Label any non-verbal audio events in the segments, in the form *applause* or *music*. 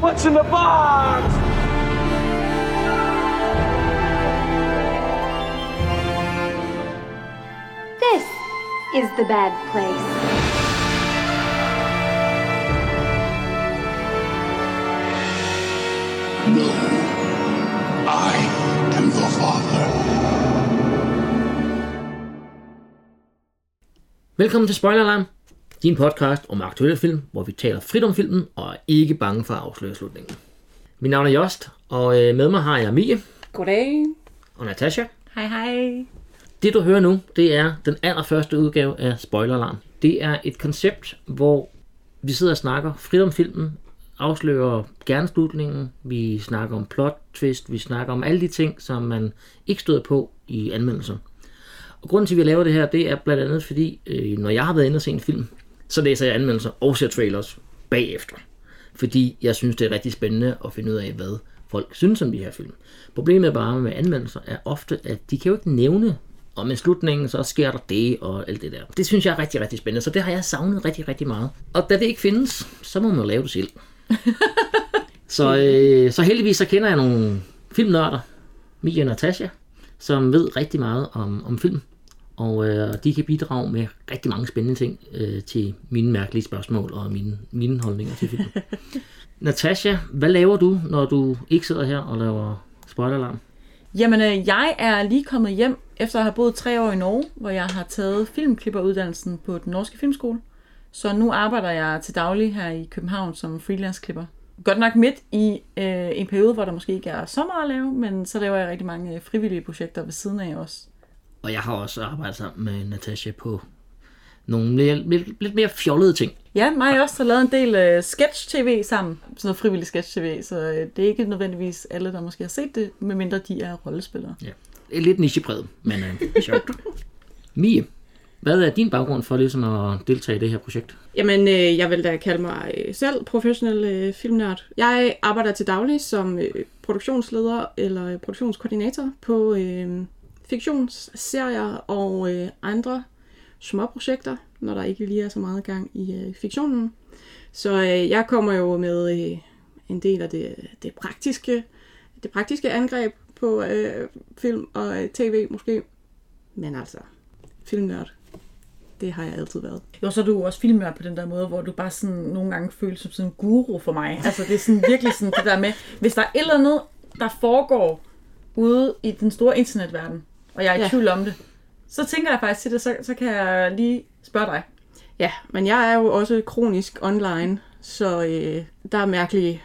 What's in the box? This is the bad place. No. I am the Father. Velkommen til Spoiler Alarm, din podcast om aktuelle film, hvor vi taler frit om filmen og er ikke bange for at afsløre slutningen. Mit navn er Jost, og øh, med mig har jeg Mie Goddag. og Natasha. Hej hej. Det du hører nu, det er den allerførste udgave af Spoiler Alarm. Det er et koncept, hvor vi sidder og snakker frit om filmen, afslører gerne slutningen, vi snakker om plot twist, vi snakker om alle de ting, som man ikke støder på i anmeldelser. Og grunden til, at vi laver det her, det er blandt andet fordi, øh, når jeg har været inde og se en film, så læser jeg anmeldelser og ser trailers bagefter. Fordi jeg synes, det er rigtig spændende at finde ud af, hvad folk synes om de her film. Problemet bare med anmeldelser er ofte, at de kan jo ikke nævne, om en slutning, så sker der det og alt det der. Det synes jeg er rigtig, rigtig spændende, så det har jeg savnet rigtig, rigtig meget. Og da det ikke findes, så må man lave det selv. *laughs* så, øh, så heldigvis så kender jeg nogle filmnørder, Mia og Natasha, som ved rigtig meget om, om film. Og øh, de kan bidrage med rigtig mange spændende ting øh, til mine mærkelige spørgsmål og mine, mine holdninger til film. *laughs* Natasha, hvad laver du, når du ikke sidder her og laver spoiler-alarm? Jamen, øh, jeg er lige kommet hjem efter at have boet tre år i Norge, hvor jeg har taget filmklipperuddannelsen på den norske filmskole. Så nu arbejder jeg til daglig her i København som freelance-klipper. Godt nok midt i øh, en periode, hvor der måske ikke er meget at lave, men så laver jeg rigtig mange øh, frivillige projekter ved siden af også. Og jeg har også arbejdet sammen med Natasha på nogle mere, lidt, lidt mere fjollede ting. Ja, mig og også har lavet en del øh, sketch-tv sammen. Sådan noget frivillig sketch-tv, så øh, det er ikke nødvendigvis alle, der måske har set det, medmindre de er rollespillere. Ja. Det er lidt nichepræget, men øh, *laughs* sjovt. Mie, hvad er din baggrund for ligesom at deltage i det her projekt? Jamen, øh, jeg vil da kalde mig øh, selv professionel øh, filmnørd. Jeg arbejder til daglig som øh, produktionsleder eller øh, produktionskoordinator på øh, fiktionsserier og øh, andre små projekter, når der ikke lige er så meget gang i øh, fiktionen. Så øh, jeg kommer jo med øh, en del af det, det praktiske det praktiske angreb på øh, film og øh, tv måske. Men altså, filmnørd, det har jeg altid været. Jo, så er du også filmnørd på den der måde, hvor du bare sådan nogle gange føles som sådan en guru for mig. Altså det er sådan virkelig sådan det der med, hvis der er et eller andet, der foregår ude i den store internetverden, og jeg er i Ja. tvivl om det, så tænker jeg faktisk til det, så, så kan jeg lige spørge dig. Ja, men jeg er jo også kronisk online, så øh, der er mærkelige,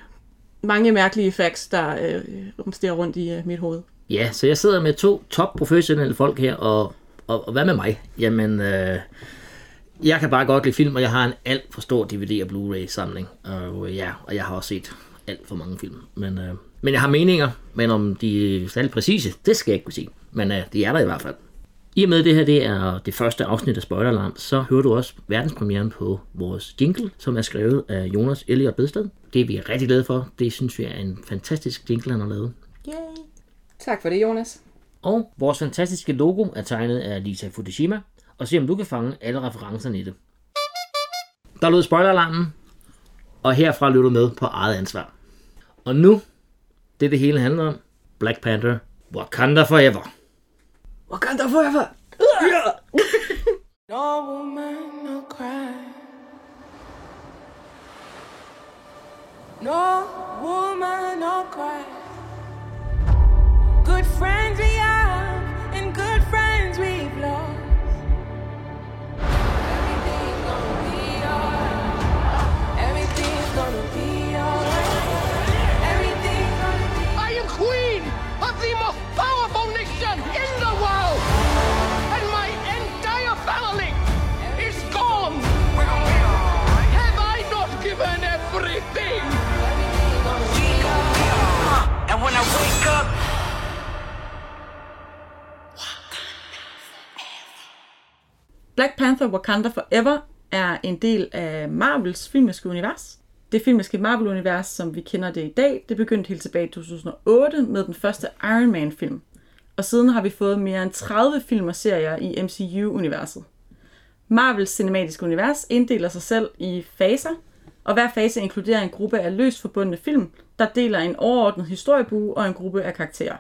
mange mærkelige facts, der øh, rumsterer rundt i øh, mit hoved. Ja, så jeg sidder med to top professionelle folk her, og, og, og hvad med mig? Jamen, øh, jeg kan bare godt lide film, og jeg har en alt for stor DVD- og Blu-ray samling. Og øh, ja, og jeg har også set alt for mange film. Men, øh, men jeg har meninger, men om de er særlig præcise, det skal jeg ikke kunne sige. Men øh, de er der i hvert fald. I og med det her det er det første afsnit af Spoiler Alarm, så hører du også verdenspremieren på vores jingle, som er skrevet af Jonas Elliot Bedsted. Det er vi rigtig glade for. Det synes vi er en fantastisk jingle, han har lavet. Tak for det, Jonas. Og vores fantastiske logo er tegnet af Lisa Fukushima, og se om du kan fange alle referencerne i det. Der lød spoileralarmen, og herfra løb du med på eget ansvar. Og nu, det det hele handler om, Black Panther, Wakanda Forever. Wakanda forever! No woman, no cry. No woman, no cry. Good friends we Black Panther Wakanda Forever er en del af Marvels filmiske univers. Det filmiske Marvel-univers, som vi kender det i dag, det begyndte helt tilbage i 2008 med den første Iron Man-film. Og siden har vi fået mere end 30 film og serier i MCU-universet. Marvels cinematiske univers inddeler sig selv i faser, Og hver fase inkluderer en gruppe af løst forbundne film, der deler en overordnet historiebue og en gruppe af karakterer.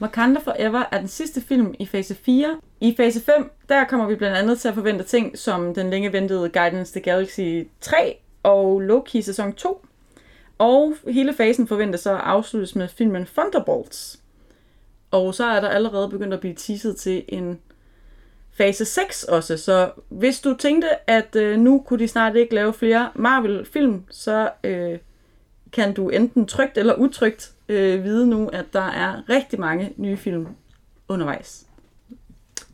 Wakanda Forever er den sidste film i fase 4. I fase 5, der kommer vi blandt andet til at forvente ting som den længe ventede Guardians of the Galaxy 3 og Loki sæson 2. Og hele fasen forventes så at afsluttes med filmen Thunderbolts. Og så er der allerede begyndt at blive teaset til en fase 6 også. Så hvis du tænkte, at øh, nu kunne de snart ikke lave flere Marvel-film, så øh, kan du enten trygt eller utrygt øh, vide nu, at der er rigtig mange nye film undervejs.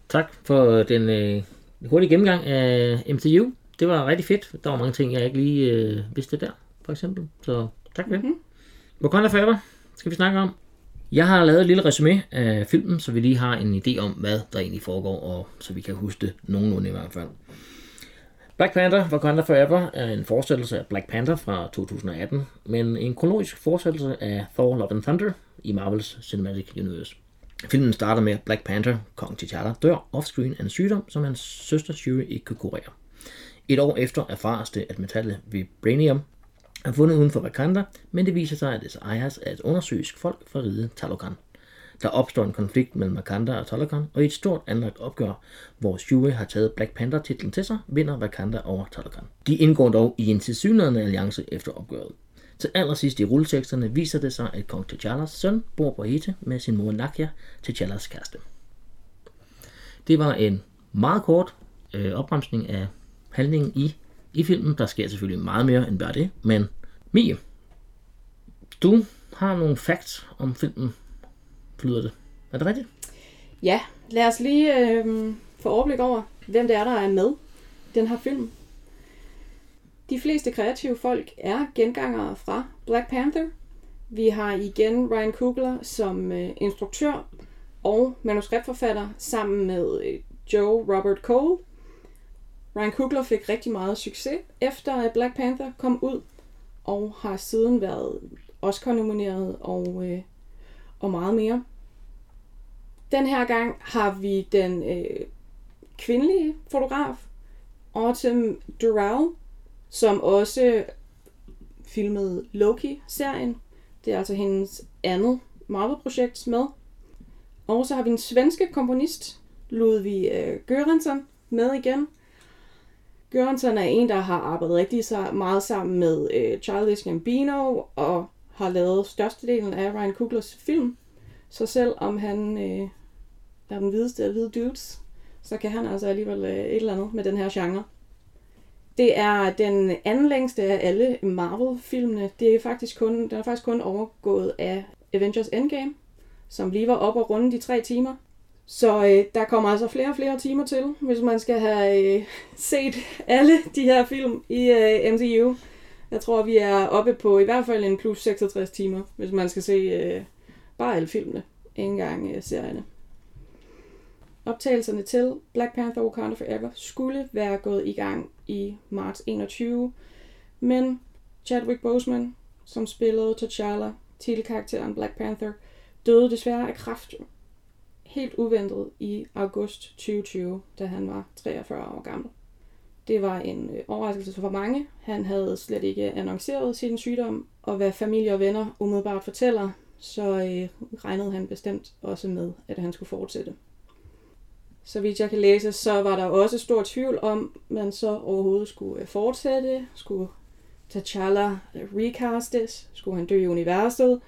Tak for den øh, hurtige gennemgang af MCU. Det var rigtig fedt. Der var mange ting, jeg ikke lige øh, vidste der, for eksempel. Så tak for det. Mm-hmm. Wakanda Forever skal vi snakke om. Jeg har lavet et lille resume af filmen, så vi lige har en idé om, hvad der egentlig foregår, og så vi kan huske det nogenlunde i hvert fald. Black Panther Wakanda Forever er en fortsættelse af Black Panther fra 2018, men en kronologisk fortsættelse af Thor Love and Thunder i Marvels Cinematic Universe. Filmen starter med, at Black Panther, kong T'Challa, dør offscreen af en sygdom, som hans søster Shuri ikke kan kurere. Et år efter erfares det, at metallet Vibranium er fundet uden for Wakanda, men det viser sig, at det ejes af et undersøisk folk fra riget Talokan. Der opstår en konflikt mellem Wakanda og Talokan, og i et stort anlagt opgør, hvor Shuri har taget Black Panther-titlen til sig, vinder Wakanda over Talokan. De indgår dog i en tilsyneladende alliance efter opgøret. Til allersidst i rulleteksterne viser det sig, at kong T'Challas søn bor på Hete med sin mor Nakia, T'Challas kæreste. Det var en meget kort øh, opremsning af handlingen i, i filmen. Der sker selvfølgelig meget mere end bare det, men Mie, du har nogle facts om filmen, flyder det. Er det rigtigt? Ja, lad os lige øh, få overblik over, hvem det er, der er med i den her film. De fleste kreative folk er gengangere fra Black Panther. Vi har igen Ryan Coogler som øh, instruktør og manuskriptforfatter sammen med øh, Joe Robert Cole. Ryan Coogler fik rigtig meget succes efter at Black Panther kom ud, og har siden været Oscar-nomineret og, øh, og meget mere. Den her gang har vi den øh, kvindelige fotograf, Autumn Durrell, som også filmede Loki-serien. Det er altså hendes andet Marvel-projekt med. Og så har vi en svenske komponist, Ludvig øh, Göransson, med igen. Göransson er en, der har arbejdet rigtig så meget sammen med øh, Childish Gambino og har lavet størstedelen af Ryan Kuglers film. Så selvom han øh, er den hvideste af hvide dudes, så kan han altså alligevel øh, et eller andet med den her genre. Det er den anden længste af alle Marvel-filmene. Det er faktisk kun, den er faktisk kun overgået af Avengers Endgame, som lige var op og runde de tre timer. Så øh, der kommer altså flere og flere timer til, hvis man skal have øh, *laughs* set alle de her film i øh, MCU. Jeg tror, vi er oppe på i hvert fald en plus 66 timer, hvis man skal se øh, bare alle filmene, ikke engang øh, serierne. Optagelserne til Black Panther Wakanda Forever skulle være gået i gang i marts 21, men Chadwick Boseman, som spillede T'Challa, titelkarakteren Black Panther, døde desværre af kræft helt uventet i august 2020, da han var 43 år gammel. Det var en øh, overraskelse for mange. Han havde slet ikke annonceret sin sygdom, og hvad familie og venner umiddelbart fortæller, så øh, regnede han bestemt også med, at han skulle fortsætte. Så vidt jeg kan læse, så var der også stor tvivl om, man så overhovedet skulle øh, fortsætte, skulle T'Challa øh, recastes, skulle han dø i universet.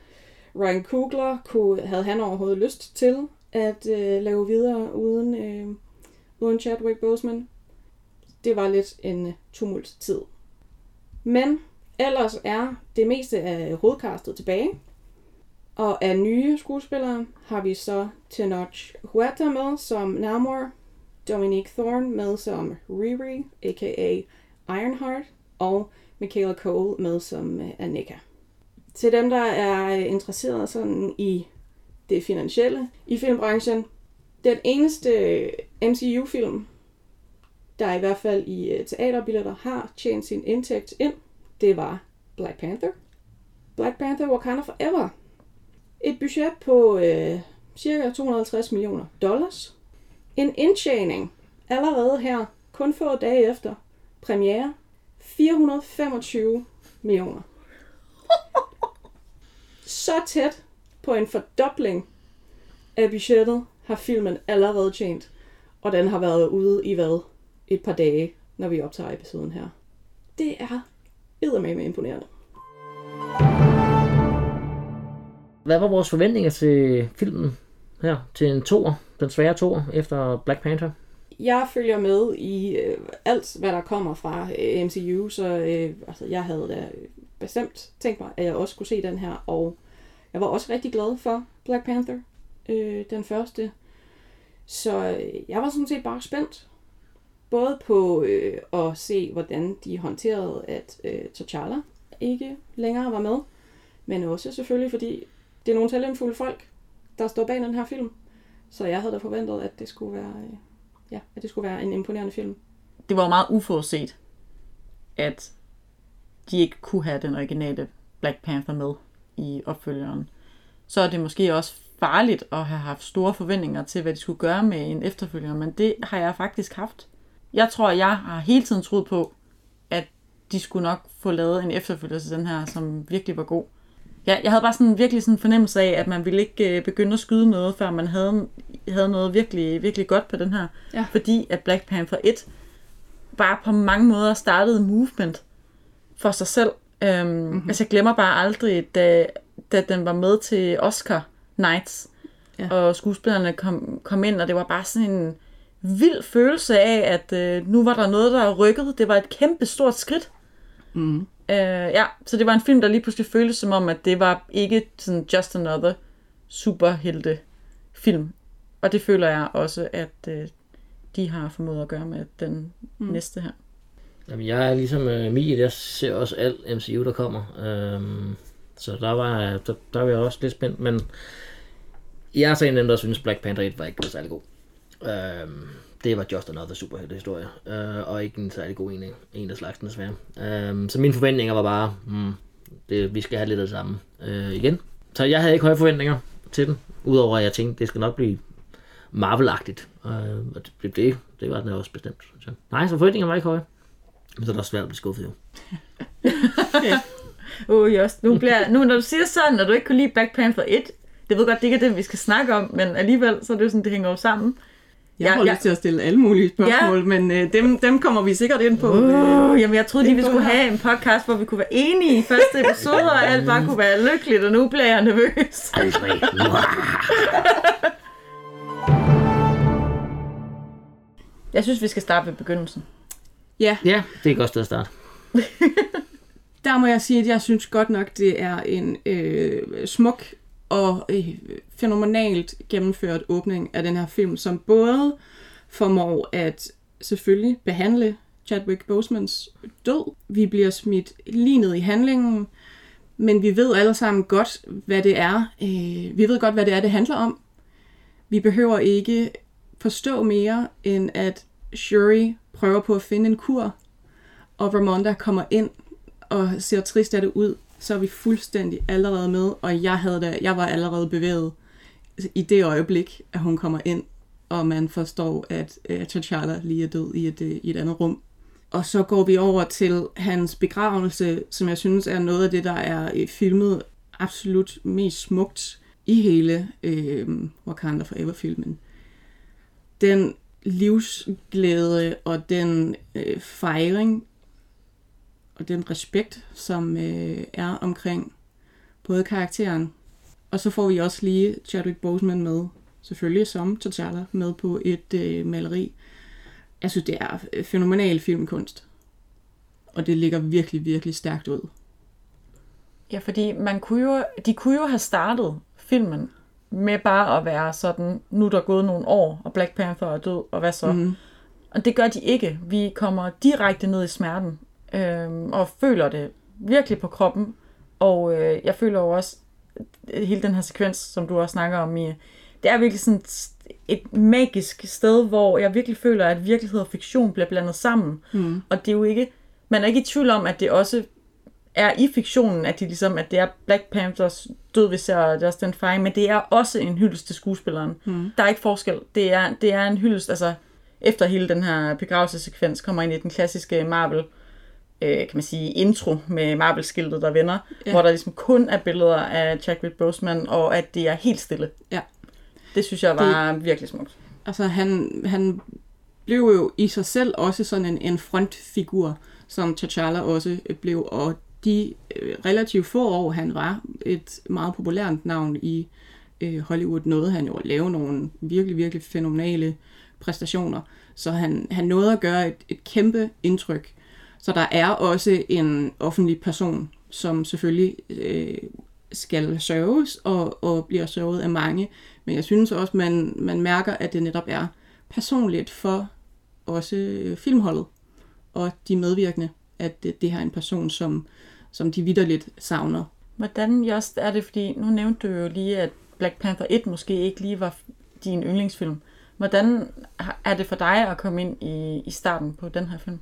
Ryan Coogler, kunne, havde han overhovedet lyst til at øh, lave videre uden, øh, uden Chadwick Boseman. Det var lidt en øh, tumult tid. Men ellers er det meste af hovedkastet tilbage. Og af nye skuespillere har vi så Tenoch Huerta med som Namor, Dominique Thorne med som Riri, a.k.a. Ironheart, og Michaela Cole med som øh, Annika. Til dem, der er øh, interesseret sådan i det finansielle i filmbranchen, den eneste øh, MCU-film, der i hvert fald i teaterbilletter har tjent sin indtægt ind, det var Black Panther. Black Panther Wakanda Forever. Et budget på øh, cirka 250 millioner dollars. En indtjening allerede her, kun få dage efter premiere, 425 millioner. Så tæt på en fordobling af budgettet har filmen allerede tjent. Og den har været ude i hvad? Et par dage, når vi optager episoden her. Det er eddermame imponerende. Hvad var vores forventninger til filmen her? Til en toer, den svære toer efter Black Panther? Jeg følger med i øh, alt, hvad der kommer fra øh, MCU, så øh, altså, jeg havde da bestemt tænkt mig, at jeg også kunne se den her, og jeg var også rigtig glad for Black Panther, øh, den første. Så øh, jeg var sådan set bare spændt, både på øh, at se, hvordan de håndterede, at øh, T'Challa ikke længere var med, men også selvfølgelig, fordi det er nogle talentfulde folk, der står bag den her film. Så jeg havde da forventet, at det skulle være, øh, ja, at det skulle være en imponerende film. Det var jo meget uforudset, at de ikke kunne have den originale Black Panther med i opfølgeren. Så er det måske også farligt at have haft store forventninger til, hvad de skulle gøre med en efterfølger, men det har jeg faktisk haft. Jeg tror, jeg har hele tiden troet på, at de skulle nok få lavet en efterfølger til den her, som virkelig var god. Ja, jeg havde bare sådan virkelig sådan en fornemmelse af, at man ville ikke øh, begynde at skyde noget, før man havde, havde noget virkelig, virkelig godt på den her. Ja. Fordi at Black Panther 1 bare på mange måder startede movement for sig selv. Øhm, mm-hmm. Altså jeg glemmer bare aldrig, da, da den var med til Oscar Nights, ja. og skuespillerne kom, kom ind, og det var bare sådan en vild følelse af, at øh, nu var der noget, der rykkede. Det var et kæmpe stort skridt. Mm. Øh, ja, så det var en film, der lige pludselig føltes som om, at det var ikke sådan just another superhelte film. Og det føler jeg også, at øh, de har formået at gøre med den mm. næste her. Jamen, jeg er ligesom øh, Mie, jeg ser også alt MCU, der kommer. Øhm, så der var, der, der var jeg også lidt spændt, men jeg er så en af dem, der synes, Black Panther 1 var ikke særlig god. Øhm, det var just another superheltehistorie, øh, og ikke en særlig god en, en af slagsen desværre. Øhm, så mine forventninger var bare, mm, det, vi skal have lidt af det samme øh, igen. Så jeg havde ikke høje forventninger til den, udover at jeg tænkte, det skal nok blive Marvel-agtigt. Øh, og det, det, det var den også bestemt. Så. Nej, så forventningerne var ikke høje. Men så er det også svært at blive skuffet jo. *laughs* Åh, oh, nu, bliver, nu når du siger sådan, at du ikke kunne lide Black Panther 1, det ved godt, det ikke er det, vi skal snakke om, men alligevel, så er det jo sådan, det hænger jo sammen. Jeg har Ja, ja, lyst til at stille alle mulige spørgsmål, ja. men øh, dem, dem kommer vi sikkert ind på. Oh, jamen, jeg troede lige, vi skulle have en podcast, hvor vi kunne være enige i første episode, og alt bare kunne være lykkeligt, og nu bliver jeg nervøs. Aldrig. *laughs* Jeg synes, vi skal starte ved begyndelsen. Ja, ja, det er et godt sted at starte. *laughs* der må jeg sige, at jeg synes godt nok, det er en øh, smuk og øh, fænomenalt gennemført åbning af den her film, som både formår at selvfølgelig behandle Chadwick Bosemans død. Vi bliver smidt lige ned i handlingen, men vi ved alle sammen godt, hvad det er. Øh, vi ved godt, hvad det er, det handler om. Vi behøver ikke forstå mere, end at Shuri prøver på at finde en kur, og Ramonda kommer ind og ser trist af det ud, så er vi fuldstændig allerede med, og jeg, havde da, jeg var allerede bevæget i det øjeblik, at hun kommer ind, og man forstår, at øh, T'Challa lige er død i et, øh, i et andet rum. Og så går vi over til hans begravelse, som jeg synes er noget af det, der er øh, filmet absolut mest smukt i hele øh, Wakanda Forever-filmen. Den livsglæde og den øh, fejring og den respekt, som øh, er omkring både karakteren, og så får vi også lige Chadwick Boseman med, selvfølgelig som T'Challa, med på et øh, maleri. Jeg synes, det er øh, fænomenal filmkunst. Og det ligger virkelig, virkelig stærkt ud. Ja, fordi man kunne jo, de kunne jo have startet filmen med bare at være sådan, nu er der gået nogle år, og Black Panther er død, og hvad så? Mm. Og det gør de ikke. Vi kommer direkte ned i smerten, øhm, og føler det virkelig på kroppen. Og øh, jeg føler jo også, at hele den her sekvens, som du også snakker om, Mia, det er virkelig sådan et- magisk sted, hvor jeg virkelig føler, at virkelighed og fiktion bliver blandet sammen. Mm. Og det er jo ikke, man er ikke i tvivl om, at det også er i fiktionen, at, de ligesom, at det er Black Panthers død, vi ser Justin Fine, men det er også en hyldest til skuespilleren. Mm. Der er ikke forskel. Det er, det er en hyldest, altså efter hele den her begravelsesekvens kommer ind i den klassiske Marvel øh, kan man sige, intro med Marvel-skiltet, der vender, ja. Hvor der ligesom kun er billeder af Chadwick Boseman, og at det er helt stille. Ja. Det synes jeg var det... virkelig smukt. Altså, han, han blev jo i sig selv også sådan en, en frontfigur, som T'Challa også blev, og de øh, relativt få år, han var et meget populært navn i øh, Hollywood, nåede han jo at lave nogle virkelig, virkelig fænomenale præstationer. Så han, han nåede at gøre et, et kæmpe indtryk. Så der er også en offentlig person, som selvfølgelig øh, skal sørges og, og bliver sørget af mange. Men jeg synes også, man, man mærker, at det netop er personligt for også øh, filmholdet og de medvirkende, at det, det her er en person, som, som de vidderligt savner. Hvordan just er det, fordi nu nævnte du jo lige, at Black Panther 1 måske ikke lige var din yndlingsfilm. Hvordan er det for dig at komme ind i, i starten på den her film?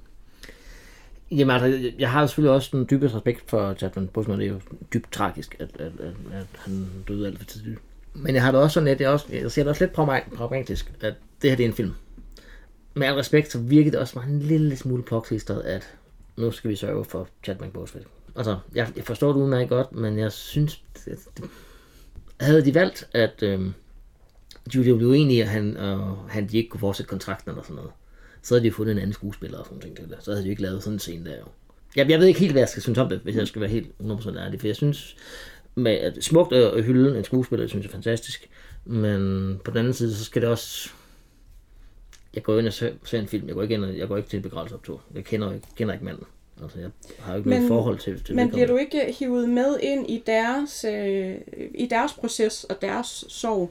Jamen altså, jeg har selvfølgelig også den dybeste respekt for Chadwick Boseman. Det er jo dybt tragisk, at, at, at, at han døde alt for tidligt. Men jeg har det også sådan, lidt, jeg, også, jeg ser det også lidt pragmatisk, at det her det er en film. Med al respekt, så virkede det også bare en lille smule påklistret, at nu skal vi sørge for Chadwick Boseman. Altså, jeg, jeg forstår det udmærket godt, men jeg synes, at det, havde de valgt, at øh, Julia blev uenig, at han, øh, han de ikke kunne fortsætte kontrakten eller sådan noget, så havde de fundet en anden skuespiller og sådan noget til det. Så havde de jo ikke lavet sådan en scene der jo. Jeg, jeg ved ikke helt, hvad jeg skal synes om det, hvis jeg skal være helt 100% ærlig, for jeg synes, med at smukt at hylde en skuespiller, det synes jeg er fantastisk, men på den anden side, så skal det også jeg går ind og ser, ser en film, jeg går ikke, ind, og- jeg går ikke til en begravelsesoptog. Jeg kender, ikke, kender ikke manden. Altså, jeg har jo ikke noget Men- forhold til, til Men bliver du ikke hivet med ind i deres, øh, i deres proces og deres sorg?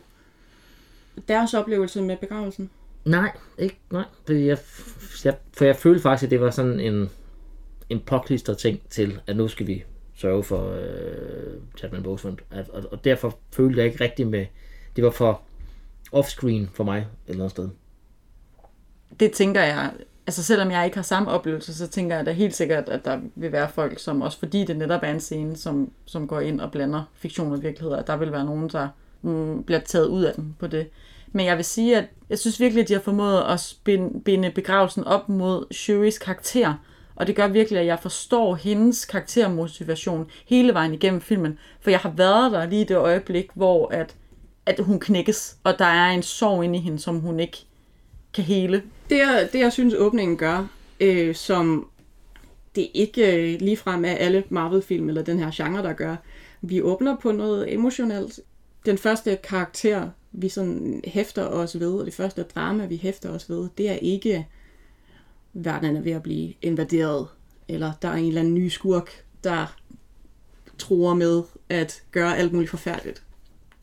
Deres oplevelse med begravelsen? Nej, ikke, nej. Det, jeg, jeg, for jeg følte faktisk, at det var sådan en, en påklister ting til, at nu skal vi sørge for øh, Chadman Boseman. At, og, og, derfor følte jeg ikke rigtig med, det var for offscreen for mig et eller andet sted. Det tænker jeg, altså selvom jeg ikke har samme oplevelse, så tænker jeg da helt sikkert, at der vil være folk, som også fordi det netop er en scene, som, som går ind og blander fiktion og virkelighed, at der vil være nogen, der mm, bliver taget ud af den på det. Men jeg vil sige, at jeg synes virkelig, at de har formået at binde begravelsen op mod Sherry's karakter. Og det gør virkelig, at jeg forstår hendes karaktermotivation hele vejen igennem filmen. For jeg har været der lige det øjeblik, hvor at, at hun knækkes, og der er en sorg inde i hende, som hun ikke kan hele. Det, jeg, det jeg synes, åbningen gør, øh, som det ikke øh, ligefrem er alle Marvel-film eller den her genre, der gør, vi åbner på noget emotionelt. Den første karakter, vi sådan hæfter os ved, og det første drama, vi hæfter os ved, det er ikke, verden er ved at blive invaderet, eller der er en eller anden ny skurk, der tror med at gøre alt muligt forfærdeligt.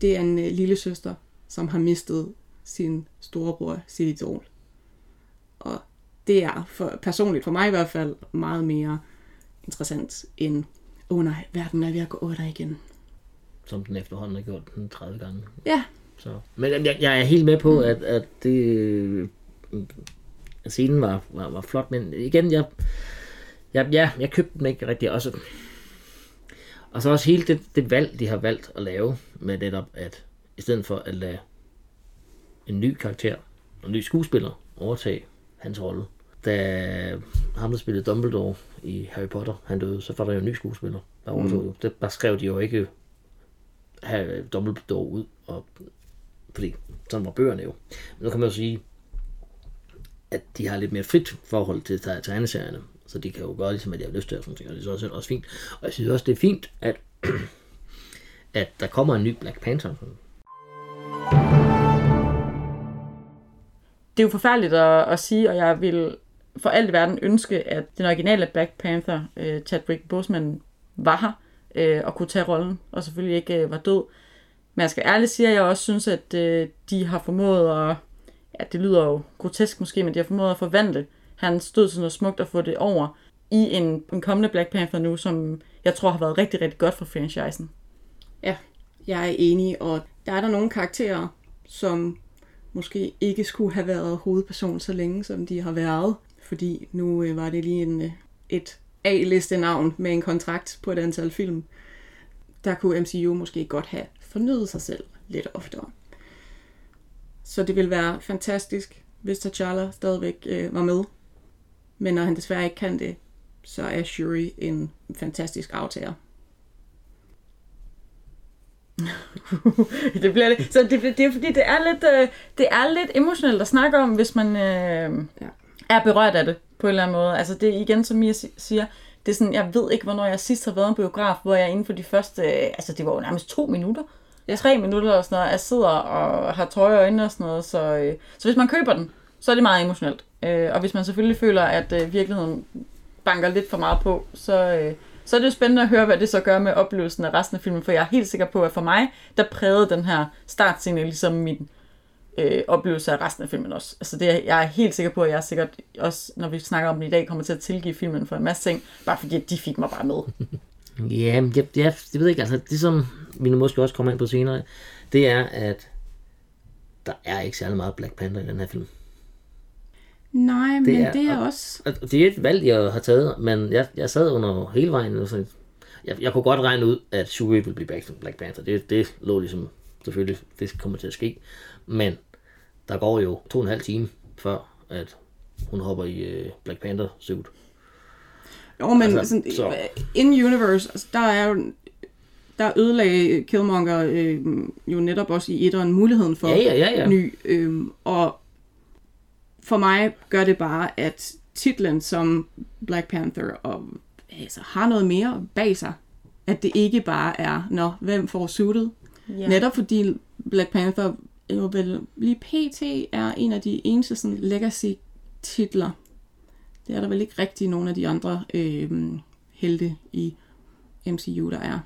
Det er en øh, lille søster, som har mistet sin storebror, sit idol. Og det er for, personligt for mig i hvert fald meget mere interessant end, åh oh nej, verden er ved at gå under igen. som den efterhånden har gjort den 30 gange. Ja, Så. Men jeg, jeg er helt med på, at, at det, øh, scenen var, var, var flot, men igen, jeg, jeg, ja, jeg købte den ikke rigtig også. Og så også hele det, det valg, de har valgt at lave med netop, at i stedet for at lade en ny karakter, en ny skuespiller overtage hans rolle, da ham, der spillede Dumbledore i Harry Potter, han døde, så var der jo en ny skuespiller, der overtog. Mm. Det, der skrev de jo ikke have Dumbledore ud, og, fordi sådan var bøgerne jo. Men nu kan man jo sige, at de har lidt mere frit forhold til tegneserierne, så de kan jo gøre ligesom, at de har lyst til, og sådan ting, og det er så også, også fint. Og jeg synes også, det er fint, at, *clears throat* at der kommer en ny Black Panther. det er jo forfærdeligt at, at sige, og jeg vil for alt i verden ønske, at den originale Black Panther, øh, Chadwick Boseman, var her øh, og kunne tage rollen, og selvfølgelig ikke øh, var død. Men jeg skal ærligt sige, at jeg også synes, at øh, de har formået at, ja, det lyder jo grotesk måske, men de har formået at forvandle hans død til noget smukt og få det over i en, en kommende Black Panther nu, som jeg tror har været rigtig, rigtig godt for franchisen. ja, jeg er enig, og der er der nogle karakterer, som måske ikke skulle have været hovedperson så længe, som de har været. Fordi nu øh, var det lige en, øh, et A-liste-navn med en kontrakt på et antal film. Der kunne MCU måske godt have fornyet sig selv lidt oftere. Så det ville være fantastisk, hvis T'Challa stadigvæk øh, var med. Men når han desværre ikke kan det, så er Shuri en fantastisk aftager. *laughs* det bliver lidt, så det, det er fordi, det er lidt, øh, det er lidt emotionelt at snakke om, hvis man øh, ja. er berørt af det på en eller anden måde. Altså det er igen, som Mia si- siger, det er sådan, jeg ved ikke, hvornår jeg sidst har været i en biograf, hvor jeg inden for de første, øh, altså det var jo nærmest to minutter, ja. tre minutter og sådan noget, jeg sidder og har tøj og øjne og sådan noget, så, øh, så hvis man køber den, så er det meget emotionelt. Øh, og hvis man selvfølgelig føler, at øh, virkeligheden banker lidt for meget på, så, øh, så er det jo spændende at høre, hvad det så gør med oplevelsen af resten af filmen, for jeg er helt sikker på, at for mig, der prægede den her startscene ligesom min øh, oplevelse af resten af filmen også. Altså det, jeg er helt sikker på, at jeg er sikkert også, når vi snakker om den i dag, kommer til at tilgive filmen for en masse ting, bare fordi at de fik mig bare med. *laughs* Ja, men jeg, jeg, jeg ved ikke, altså det som vi nu måske også kommer ind på senere, det er, at der er ikke særlig meget Black Panther i den her film. Nej, men det er- er, det er også... Og det er et valg, jeg har taget, men jeg, jeg sad under hele vejen, og så, jeg, jeg kunne godt regne ud, at Shuri ville blive Black, Black Panther. Det, det lå ligesom, selvfølgelig, det kommer til at ske. Men der går jo to og en halv time, før at hun hopper i øh, Black Panther suit. Jo, men Altså, sådan, så- in universe, altså, der er jo der ødelagde Killmonger øh, jo netop også i etteren muligheden for Ja, ja, ja, ja. ny. Øh, og for mig gør det bare, at titlen som Black Panther og, altså, har noget mere bag sig. At det ikke bare er, nå, hvem får suitet? Ja. Netop fordi Black Panther jo vel lige pt. er en af de eneste sådan, legacy-titler. Det er der vel ikke rigtig nogen af de andre øh, helte i MCU, der er.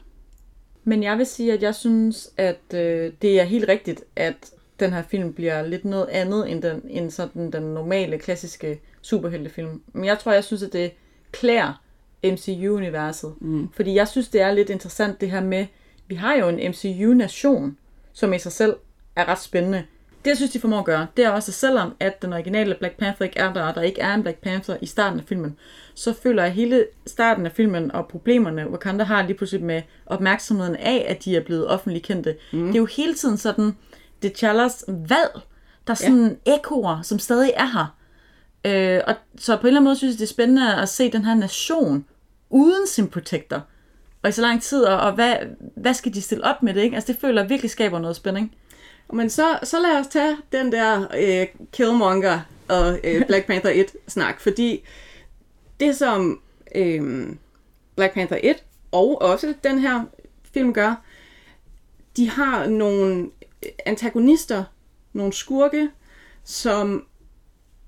Men jeg vil sige, at jeg synes, at øh, det er helt rigtigt, at den her film bliver lidt noget andet end, den, end sådan den normale, klassiske superheltefilm. Men jeg tror, jeg synes, at det klæder MCU-universet. Mm. Fordi jeg synes, det er lidt interessant det her med, vi har jo en MCU-nation, som i sig selv er ret spændende. Det, jeg synes, de formår at gøre, det er også, at selvom at den originale Black Panther ikke er der, og der ikke er en Black Panther i starten af filmen, så føler jeg hele starten af filmen og problemerne, Wakanda har lige pludselig med opmærksomheden af, at de er blevet offentligt kendte. Mm. Det er jo hele tiden sådan, T'Challas valg, der er sådan ja. ekoer, som stadig er her. Øh, og så på en eller anden måde synes jeg, det er spændende at se den her nation uden sin protector. Og i så lang tid, og, og hvad, hvad skal de stille op med det? Ikke? Altså det føler jeg virkelig skaber noget spænding. Men så, så lad os tage den der øh, Killmonger og øh, *laughs* Black Panther 1 snak, fordi det som øh, Black Panther 1 og også den her film gør, de har nogle antagonister, nogle skurke, som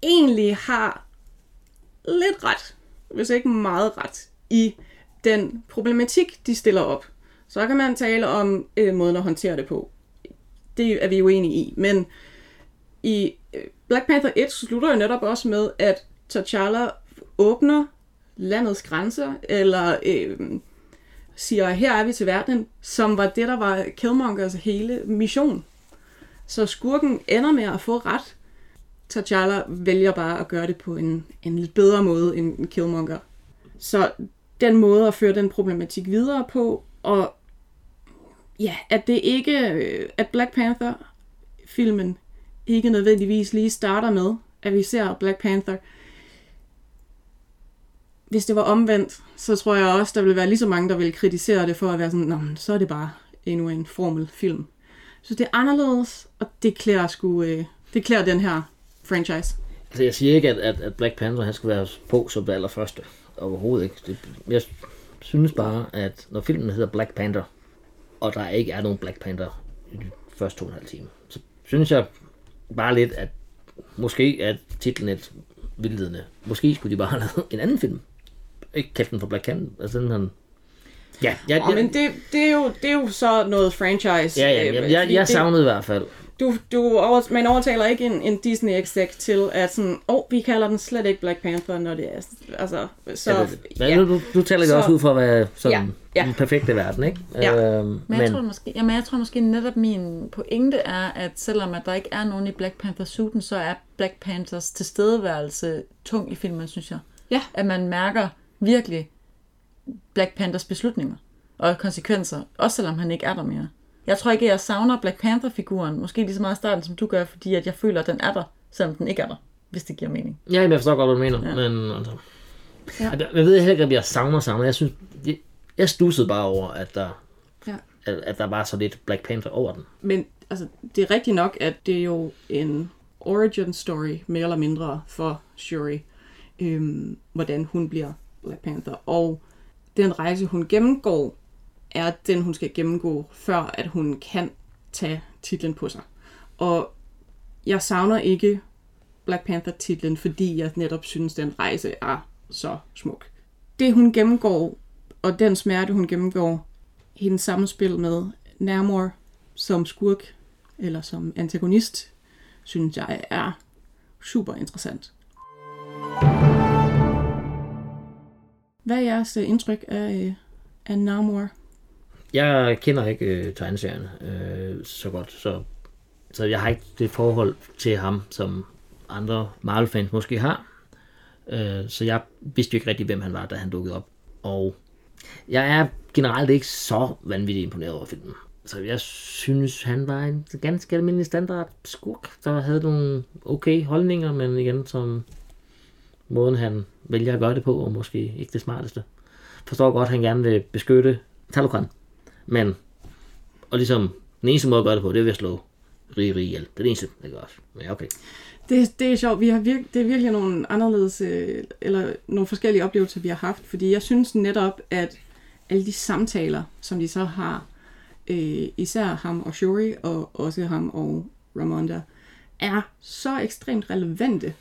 egentlig har lidt ret, hvis ikke meget ret, i den problematik, de stiller op. Så kan man tale om øh, måden at håndtere det på. Det er vi uenige i. Men i øh, Black Panther 1 slutter jo netop også med, at T'Challa åbner landets grænser, eller øh, siger, her er vi til verden, som var det, der var Killmongers hele mission. Så skurken ender med at få ret. T'Challa vælger bare at gøre det på en, en lidt bedre måde end Killmonger. Så den måde at føre den problematik videre på, og ja, at det ikke, øh, at Black Panther filmen ikke nødvendigvis lige starter med, at vi ser Black Panther. Hvis det var omvendt, så tror jeg også, der ville være lige så mange, der ville kritisere det for at være sådan, Nå, men så er det bare endnu en formelfilm. Så det er anderledes, og det klæder, sgu, øh, det klæder den her franchise. Altså jeg siger ikke, at, at, at Black Panther han skal være på som det allerførste. Overhovedet ikke. Det, jeg synes bare, at når filmen hedder Black Panther, og der ikke er nogen Black Panther i de første to og en halv time, så synes jeg bare lidt, at måske er titlen et vildledende. Måske skulle de bare *laughs* have lavet en anden film. Ikke Captain for Black Panther. Altså den han... Ja, Ja, jeg, men det, det, er jo, det er jo så noget franchise. ja, ja, øh, jeg, jeg, jeg det- savnede i hvert fald. du, du over, man overtaler ikke en, en Disney exec til, at sådan, åh, oh, vi kalder den slet ikke Black Panther, når det er, altså, så, Ja, det, men nu, nu, nu taler vi Så- også ud fra at være sådan Ja, ja, den perfekte verden, ikke? Ja. Øhm, Men, jeg, tror måske, jamen, jeg tror måske netop min pointe er, at selvom at der ikke er nogen i Black Panther-suiten, så er Black Panthers tilstedeværelse tung i filmen, synes jeg. Ja. At man mærker virkelig Black Panthers beslutninger og konsekvenser, også selvom han ikke er der mere. Jeg tror ikke, at jeg savner Black Panther-figuren, måske lige så meget i starten, som du gør, fordi at jeg føler, at den er der, selvom den ikke er der, hvis det giver mening. Ja, men jeg forstår godt, hvad du mener. Ja. Men altså, Ja. Ja. Jeg ved heller ikke, om jeg savner savner. Jeg synes, jeg, stussede bare over, at der, Ja. at, at der var så lidt Black Panther over den. Men altså, det er rigtigt nok, at det er jo en origin story, mere eller mindre, for Shuri. Øhm, hvordan hun bliver Black Panther. Og den rejse, hun gennemgår, er den, hun skal gennemgå, før at hun kan tage titlen på sig. Og jeg savner ikke Black Panther-titlen, fordi jeg netop synes, den rejse er så smuk. Det, hun gennemgår, og den smerte, hun gennemgår, hendes samspil med Namor som skurk, eller som antagonist, synes jeg er super interessant. Hvad er jeres øh, indtryk af, øh, af Namor? Jeg kender ikke øh, tegneserien øh, så godt, så, så jeg har ikke det forhold til ham, som andre Marvel-fans måske har. Øh, så jeg vidste jo ikke rigtig, hvem han var, da han dukkede op. Og jeg er generelt ikke så vanvittigt imponeret over filmen. Så jeg synes, han var en ganske almindelig standard skurk, der havde nogle okay holdninger, men igen, som måden han vælger at gøre det på, og måske ikke det smarteste. Forstår godt, at han gerne vil beskytte Talokan. Men, og ligesom, den eneste måde at gøre det på, det er ved at slå rig, rig ihjel. Det er det eneste, det gør også. Men okay. Det, det er sjovt. Vi har virke, det er virkelig nogle anderledes, øh, eller nogle forskellige oplevelser, vi har haft. Fordi jeg synes netop, at alle de samtaler, som de så har, øh, især ham og Shuri, og også ham og Ramonda, er så ekstremt relevante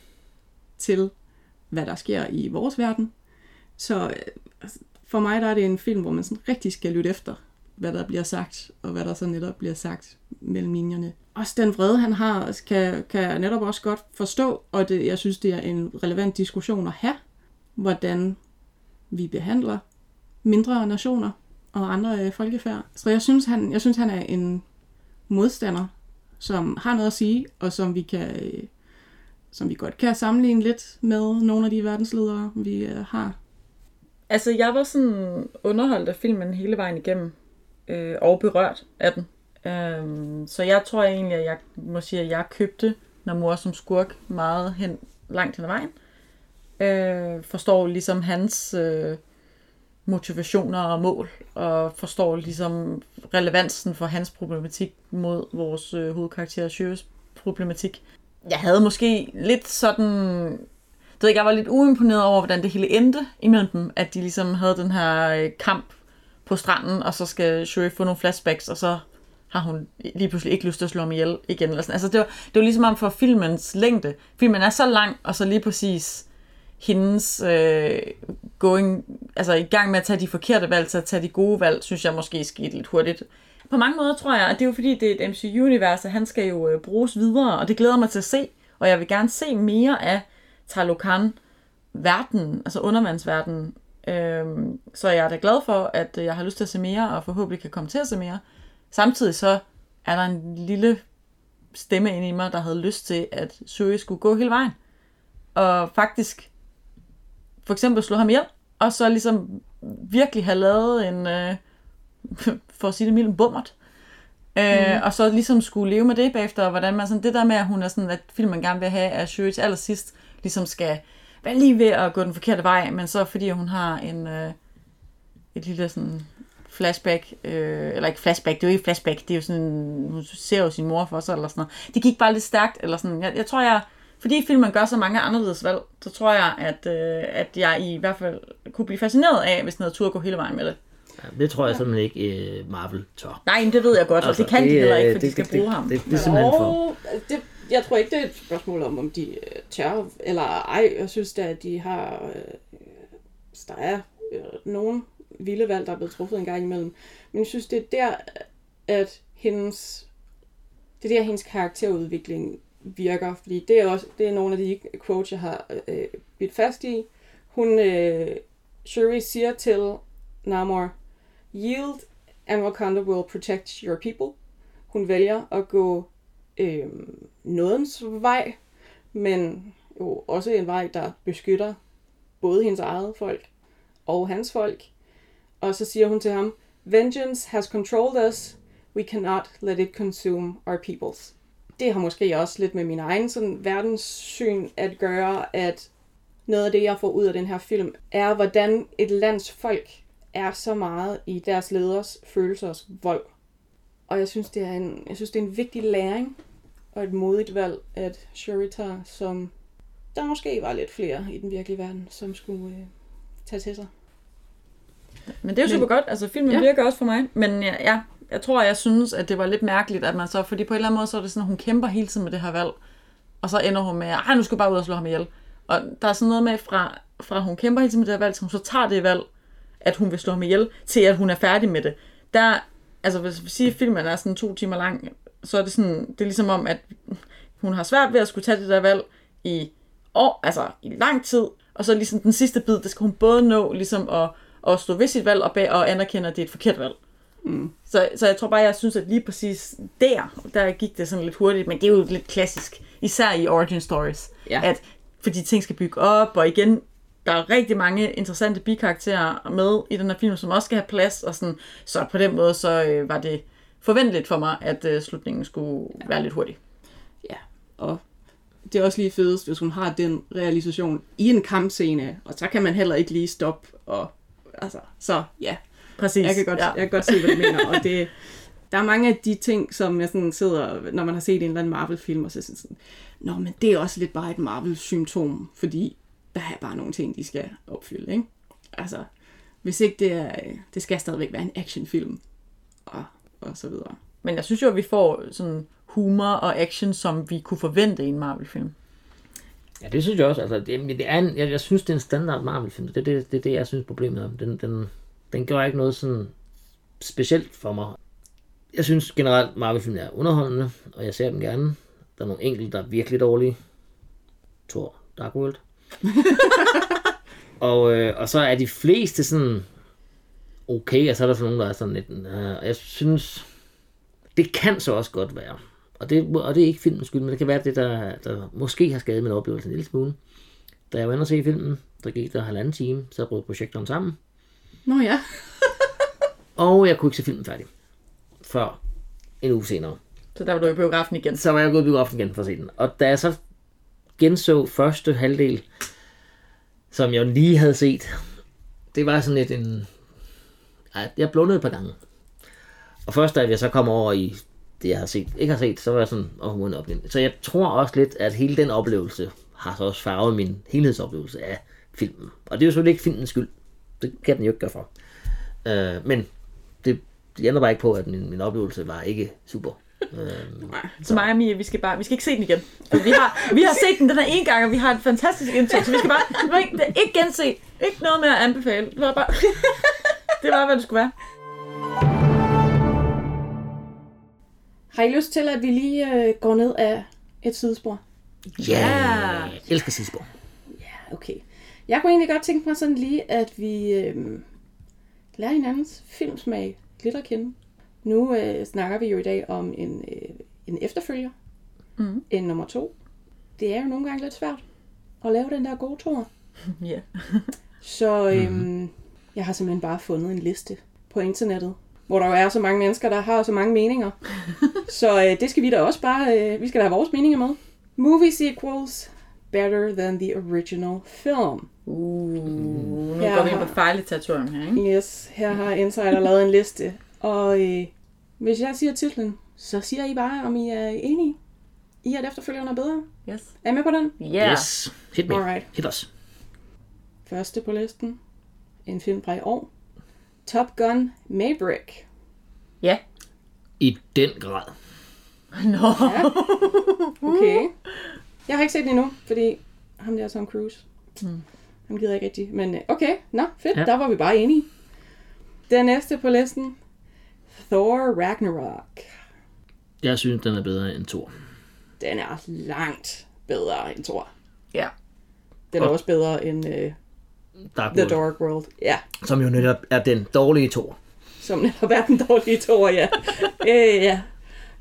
til, hvad der sker i vores verden. Så øh, for mig der er det en film, hvor man sådan rigtig skal lytte efter, hvad der bliver sagt, og hvad der så netop bliver sagt mellem linjerne. Også den vrede, han har, kan, kan jeg netop også godt forstå, og det, jeg synes, det er en relevant diskussion at have, hvordan vi behandler mindre nationer og andre øh, folkefærd. Så jeg synes, han, jeg synes, han er en modstander, som har noget at sige, og som vi kan øh, som vi godt kan sammenligne lidt med nogle af de verdensledere, vi øh, har. Altså, jeg var sådan underholdt af filmen hele vejen igennem, øh, og berørt af den. Øhm, så jeg tror egentlig, at jeg må sige, at jeg købte Namor som skurk meget hen, langt hen ad vejen. Øh, forstår ligesom hans øh, motivationer og mål, og forstår ligesom relevansen for hans problematik mod vores øh, hovedkarakter Sjøs problematik. Jeg havde måske lidt sådan det ved ikke, jeg var lidt uimponeret over, hvordan det hele endte imellem dem, at de ligesom havde den her øh, kamp på stranden, og så skal Shuri få nogle flashbacks, og så har hun lige pludselig ikke lyst til at slå ham ihjel igen. Eller sådan. Altså, det, var, det var ligesom om for filmens længde. Filmen er så lang, og så lige præcis hendes øh, going, altså i gang med at tage de forkerte valg, til at tage de gode valg, synes jeg måske skete lidt hurtigt. På mange måder tror jeg, at det er jo fordi, det er et MCU-univers, han skal jo øh, bruges videre, og det glæder mig til at se, og jeg vil gerne se mere af Talokan verden, altså undervandsverdenen. Øhm, så jeg er da glad for, at øh, jeg har lyst til at se mere, og forhåbentlig kan komme til at se mere. Samtidig så er der en lille stemme inde i mig, der havde lyst til, at Suri skulle gå hele vejen. Og faktisk for eksempel slå ham ihjel, og så ligesom virkelig have lavet en, øh, *laughs* for at sige det mildt, bummert. Øh, og så ligesom skulle leve med det bagefter, og hvordan man sådan, det der med, at hun er sådan, at filmen gerne vil have, at Shuri til allersidst ligesom skal være lige ved at gå den forkerte vej, men så fordi hun har en, øh, et lille sådan flashback, øh, eller ikke flashback, det er jo ikke flashback, det er jo sådan, hun ser jo sin mor for sig, eller sådan noget. Det gik bare lidt stærkt, eller sådan, jeg, jeg tror jeg, fordi filmen gør så mange anderledes valg, så tror jeg, at, øh, at jeg i hvert fald kunne blive fascineret af, hvis den havde tur at gå hele vejen med det. Ja, det tror jeg simpelthen ikke, øh, Marvel tør. Nej, men det ved jeg godt, altså, og det kan de heller ikke, for det, de skal det, bruge det, ham. Det, det, det er simpelthen for... Og det, jeg tror ikke, det er et spørgsmål om, om de øh, tør eller ej. Jeg synes da, at de har... Øh, der er øh, nogle vilde valg, der er blevet truffet en gang imellem. Men jeg synes, det er der, at hendes... Det er der, hendes karakterudvikling virker. Fordi det er også det er nogle af de quotes, jeg har øh, bidt fast i. Hun... Øh, Shuri siger til Namor, Yield and Wakanda will protect your people. Hun vælger at gå øh, nådens vej, men jo også en vej, der beskytter både hendes eget folk og hans folk. Og så siger hun til ham, Vengeance has controlled us. We cannot let it consume our peoples. Det har måske også lidt med min egen sådan, verdenssyn at gøre, at noget af det, jeg får ud af den her film, er, hvordan et lands folk er så meget i deres leders følelsers vold. Og jeg synes, det er en, jeg synes, det er en vigtig læring og et modigt valg, at Shuri tager, som der måske var lidt flere i den virkelige verden, som skulle øh, tage til sig. Men det er jo super godt. Altså, filmen Ja. virker også for mig. Men ja, ja, jeg tror, jeg synes, at det var lidt mærkeligt, at man så... Fordi på en eller anden måde, så er det sådan, at hun kæmper hele tiden med det her valg. Og så ender hun med, at nu skal jeg bare ud og slå ham ihjel. Og der er sådan noget med, fra, fra hun kæmper hele tiden med det her valg, til hun så tager det valg, at hun vil slå ham ihjel, til at hun er færdig med det. Der, altså hvis vi siger, at filmen er sådan to timer lang, så er det sådan, det er ligesom om, at hun har svært ved at skulle tage det der valg i år, altså i lang tid, og så ligesom den sidste bid, det skal hun både nå ligesom at, at stå ved sit valg og, bag, og anerkende, at det er et forkert valg. Mm. Så, så jeg tror bare, jeg synes, at lige præcis der, der gik det sådan lidt hurtigt, men det er jo lidt klassisk, især i origin stories, Ja. at fordi ting skal bygge op, og igen, der er rigtig mange interessante bikarakterer med i den her film, som også skal have plads, og sådan, så på den måde, så øh, var det forventeligt for mig, at øh, slutningen skulle ja. være lidt hurtig. Ja, og det er også lige fedest, hvis hun har den realisation i en kampscene, og så kan man heller ikke lige stoppe, og altså, så ja, Præcis. jeg kan godt, ja. jeg kan godt se, hvad du mener, og det, der er mange af de ting, som jeg sådan sidder, når man har set en eller anden Marvel-film, og så sådan, sådan, nå, men det er også lidt bare et Marvel-symptom, fordi der er bare nogle ting, de skal opfylde, ikke? Altså, hvis ikke det er, det skal stadigvæk være en actionfilm, og, og så videre. Men jeg synes jo, at vi får sådan humor og action, som vi kunne forvente i en Marvel-film. Ja, det synes jeg også. Altså, det, det er en, jeg, jeg synes, det er en standard Marvel-film. Det er det, det, det, jeg synes problemet er. Den, den, den gør ikke noget sådan specielt for mig. Jeg synes generelt, Marvel-film er underholdende, og jeg ser dem gerne. Der er nogle enkelte, der er virkelig dårlige. Thor, Dark World. *laughs* og, øh, og så er de fleste sådan okay, og så er der sådan nogle, der er sådan lidt... Øh, jeg synes, det kan så også godt være. Og det, og det er ikke filmens skyld, men det kan være det, der, der måske har skadet min oplevelse en lille smule. Da jeg var inde og se filmen, der gik der halvanden time, så brød projektoren sammen. Nå ja. *laughs* Og jeg kunne ikke se filmen færdig. Før en uge senere. Så der var du i biografen igen. Så var jeg gået i biografen igen for at se den. Og da jeg så genså første halvdel, som jeg lige havde set, det var sådan lidt en... Jeg blundede et par gange. Og først da jeg så kom over i det, jeg har set, ikke har set, så var jeg sådan, åh, oh, op Så jeg tror også lidt, at hele den oplevelse har så også farvet min helhedsoplevelse af filmen. Og det er jo selvfølgelig ikke filmens skyld. Det kan den jo ikke gøre for. Øh, men det, det ændrer bare ikke på, at min, min oplevelse var ikke super. *laughs* Øh, Så mig og Mia, vi skal, bare, vi skal ikke se den igen. Vi har, vi har set den den her en gang, og vi har et fantastisk indtryk, så vi skal bare vi ikke, ikke gense. Ikke noget med at anbefale. Det var bare, *laughs* det var, hvad det skulle være. Har I lyst til, at vi lige øh, går ned af et sidespor? Ja, jeg elsker sidspor. Okay. Jeg kunne egentlig godt tænke mig sådan lige, at vi øh, lærer hinandens filmsmag lidt at kende. Nu øh, snakker vi jo i dag om en, øh, en efterfølger. Mm. En nummer to. Det er jo nogle gange lidt svært at lave den der gode tor. *laughs* Ja. Så øhm, jeg har simpelthen bare fundet en liste på internettet, hvor der jo er så mange mennesker, der har så mange meninger. *laughs* så øh, det skal vi da også bare, øh, vi skal da have vores meninger med. Movie sequels better than the original film. Uh, nu Ja. går vi ind på fejletatorium her, ikke? Yes, her har Insider lavet en liste. Og øh, hvis jeg siger titlen, så siger I bare, om I er enige i, at efterfølgeren er bedre. Yes. Er I med på den? Yeah. Yes, hit me. Alright. Hit os. Første på listen. En film fra i år. Top Gun Maverick. Ja. I den grad. Nå. Okay. Jeg har ikke set den endnu, fordi ham der er Tom Cruise. Mm. Han gider ikke rigtig. Men øh, okay, nå, fedt. Ja. Ja. Der var vi bare enige. Den næste på listen. Thor Ragnarok. Jeg synes, den er bedre end Thor. Den er langt bedre end Thor. Ja. Den er Og- også bedre end uh, Dark The Dark World. Ja, som jo netop er den dårlige Thor. som netop er den dårlige Thor, ja. *laughs* øh, ja.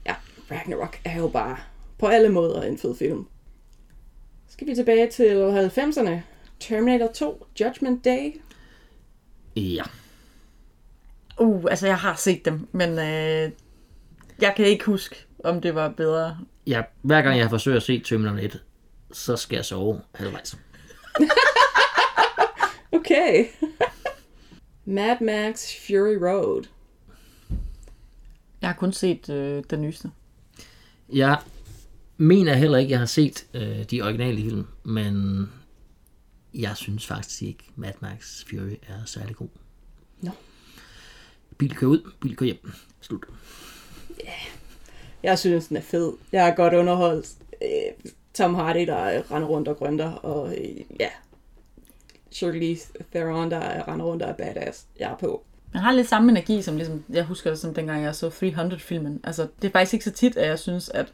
Ja, Ragnarok er jo bare på alle måder en fed film. Skal vi tilbage til 90'erne. Terminator 2, Judgment Day. Ja. Uh, altså jeg har set dem, men øh, jeg kan ikke huske, om det var bedre. ja. Hver gang jeg forsøger at se Terminator 1, så skal jeg sove halvvejs. *laughs* Okay. *laughs* Mad Max Fury Road. Jeg har kun set øh, den nyeste. Jeg mener heller ikke, jeg har set øh, de originale film, men jeg synes faktisk ikke, Mad Max Fury er særlig god. Nå. Bil kører ud, bil kører hjem. Slut. Jeg synes, den er fed. Jeg er godt underholdt. Øh, Tom Hardy, der render rundt og grønter, og øh, ja, Charlize Theron, der render rundt og er badass. Jeg er på. Man har lidt samme energi, som ligesom, jeg husker det som dengang jeg så 300-filmen. Altså, det er faktisk ikke så tit, at jeg synes, at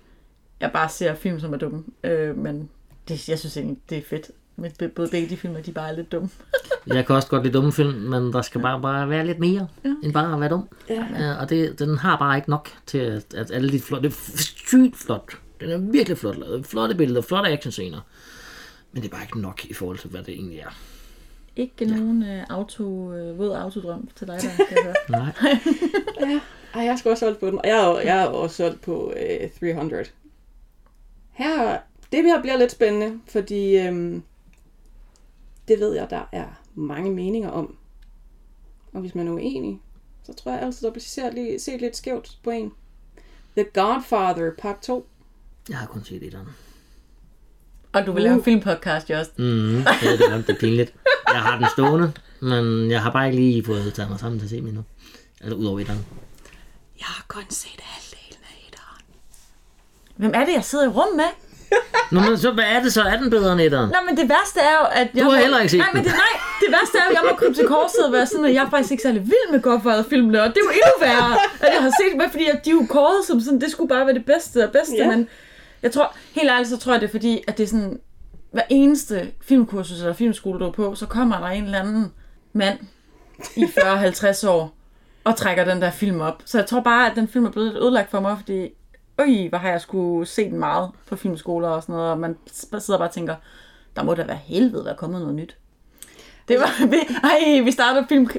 jeg bare ser film, som er dumme. Øh, men det, jeg synes egentlig, det er fedt. Men både begge de film, de bare er lidt dumme. *laughs* Jeg kan også godt lide dumme film, men der skal bare, bare være lidt mere, ja. end bare at være dum. Ja. Ja, og det, den har bare ikke nok til, at, at alle de flotte... Det er sygt flot. Den er virkelig flot lavet. Flotte billeder, flotte actionscener. Men det er bare ikke nok i forhold til, hvad det egentlig er. Ikke ja. nogen øh, auto, øh, våd autodrøm til dig, der kan jeg høre. *laughs* Nej. *laughs* Ja, ej, jeg er sgu også solgt på den. Og jeg er, jeg er også solgt på øh, 300. Her, det her bliver lidt spændende, fordi øhm, det ved jeg, der er mange meninger om. Og hvis man er uenig, så tror jeg altid, der bliver set, set lidt skævt på en. The Godfather part 2. Jeg har kun set et andet. Og du vil lave en filmpodcast, Just. Mm, det, er, det, er, det er pinligt. Jeg har den stående, men jeg har bare ikke lige fået taget mig sammen til at se dem endnu. Altså udover et andet. Jeg har kun set halvdelen af etteren. Hvem er det, jeg sidder i rum med? *laughs* Nå, men så hvad er det så? Er den bedre end etteren? Nej, men det værste er jo, at jeg har må... heller ikke set nej, den. men det, nej, det værste er jo, at jeg må komme til korset og være sådan, at jeg er faktisk ikke særlig vild med Godfather-filmene, og det er jo endnu værre, at jeg har set dem, fordi at de er jo kåret som sådan, det skulle bare være det bedste og bedste, Ja. men jeg tror, helt ærligt, så tror jeg, det er fordi, at det er sådan, hver eneste filmkursus eller filmskole, du er på, så kommer der en eller anden mand i *laughs* 40-50 år og trækker den der film op. Så jeg tror bare, at den film er blevet lidt ødelagt for mig, fordi øj, hvor har jeg skulle set den meget på filmskoler og sådan noget, og man sidder bare og tænker, der må da være helvede være kommet noget nyt. Det var, vi, ej, vi starter film,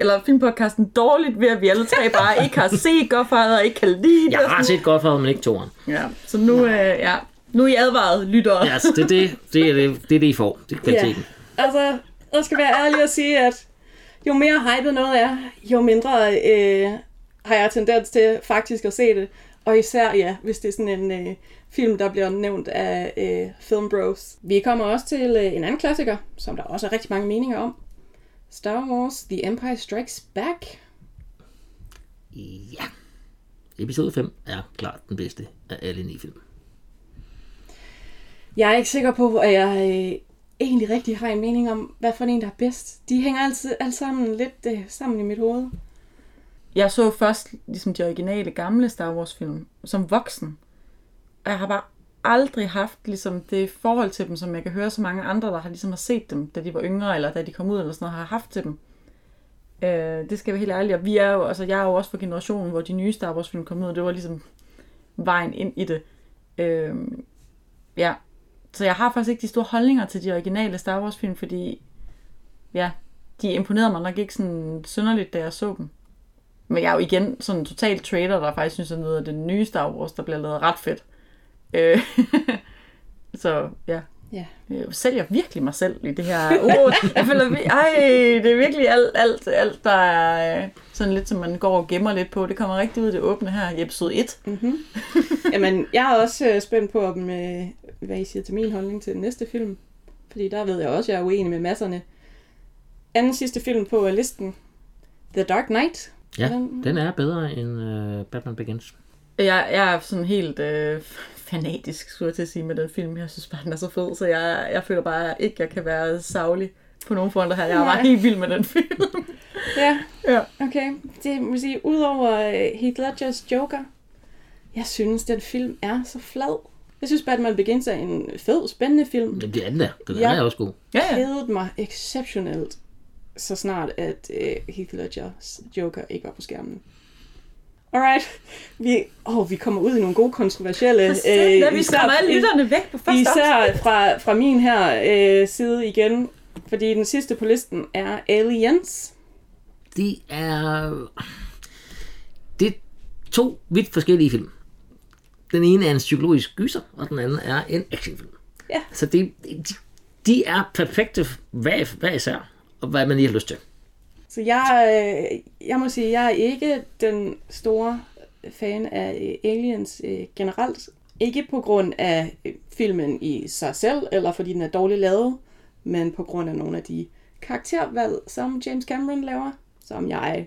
eller filmpodcasten dårligt ved, at vi alle tre bare ikke har set Godfather og ikke kan lide det. Jeg har set Godfather, men ikke toeren. Ja, så nu, øh, ja, nu er I advaret, lyttere. Ja, altså, det, er det, det, er det, det er det, I får. Det er kvaliteten. Altså, jeg skal være ærlig og sige, at jo mere hypet noget er, jo mindre øh, har jeg tendens til faktisk at se det. Og især, ja, hvis det er sådan en øh, film, der bliver nævnt af øh, Film Bros. Vi kommer også til øh, en anden klassiker, som der også er rigtig mange meninger om. Star Wars The Empire Strikes Back. Ja. Episode 5 er klart den bedste af alle ni film. Jeg er ikke sikker på, at jeg øh, egentlig rigtig har en mening om, hvad for en, der er bedst. De hænger altid alle sammen lidt øh, sammen i mit hoved. Jeg så først ligesom de originale gamle Star Wars film som voksen. Og jeg har bare aldrig haft ligesom det forhold til dem, som jeg kan høre så mange andre, der har ligesom har set dem, da de var yngre, eller da de kom ud, eller sådan noget, har haft til dem. Øh, det skal jeg være helt ærlig. Og vi er jo, altså, jeg er jo også fra generationen, hvor de nye Star Wars film kom ud, og det var ligesom vejen ind i det. Øh, ja. Så jeg har faktisk ikke de store holdninger til de originale Star Wars film, fordi ja, de imponerede mig nok ikke sådan synderligt, da jeg så dem. Men jeg er jo igen sådan en total trader, der faktisk synes, at noget af det nye Star Wars, der bliver lavet ret fedt. Øh, *laughs* så ja. Ja. Jeg sælger virkelig mig selv i det her. Oh, *laughs* jeg føler, vi- ej, det er virkelig alt, alt, alt, der er øh, sådan lidt, som man går og gemmer lidt på. Det kommer rigtig ud i det åbne her i episode 1. Jamen, jeg er også øh, spændt på, om, øh, hvad I siger til min holdning til den næste film. Fordi der ved jeg også, at jeg er uenig med masserne. Anden sidste film på øh, listen. The Dark Knight. Ja, Den- den er bedre end uh, Batman Begins. Jeg, jeg er sådan helt øh, fanatisk, skulle jeg til at sige, med den film. Jeg synes bare, den er så fed, så jeg, jeg føler bare ikke, jeg kan være savlig på nogen fronter her. Jeg er bare Nej. helt vild med den film. Ja, ja. okay. Det må sige, udover øh, Heath Ledgers Joker, jeg synes, den film er så flad. Jeg synes, Batman Begins er en fed, spændende film. Jamen, det er den der. Den Ja. er også god. Ja, ja. Kedede mig exceptionelt, så snart at øh, Heath Ledgers Joker ikke var på skærmen. Alright, vi, oh, vi kommer ud i nogle gode kontroversielle... Øh, ja, vi især- skræmmer alle lytterne væk på første. Især fra, fra min her øh, side igen, fordi den sidste på listen er Aliens. Det er... Det er to vidt forskellige film. Den ene er en psykologisk gyser, og den anden er en actionfilm. Ja. Så det, de, de er perfekte hver, hver især. og hvad man lige har lyst til. Så jeg, øh, jeg må sige, jeg er ikke den store fan af øh, Aliens øh, generelt. Ikke på grund af øh, filmen i sig selv, eller fordi den er dårligt lavet, men på grund af nogle af de karaktervalg, som James Cameron laver, som jeg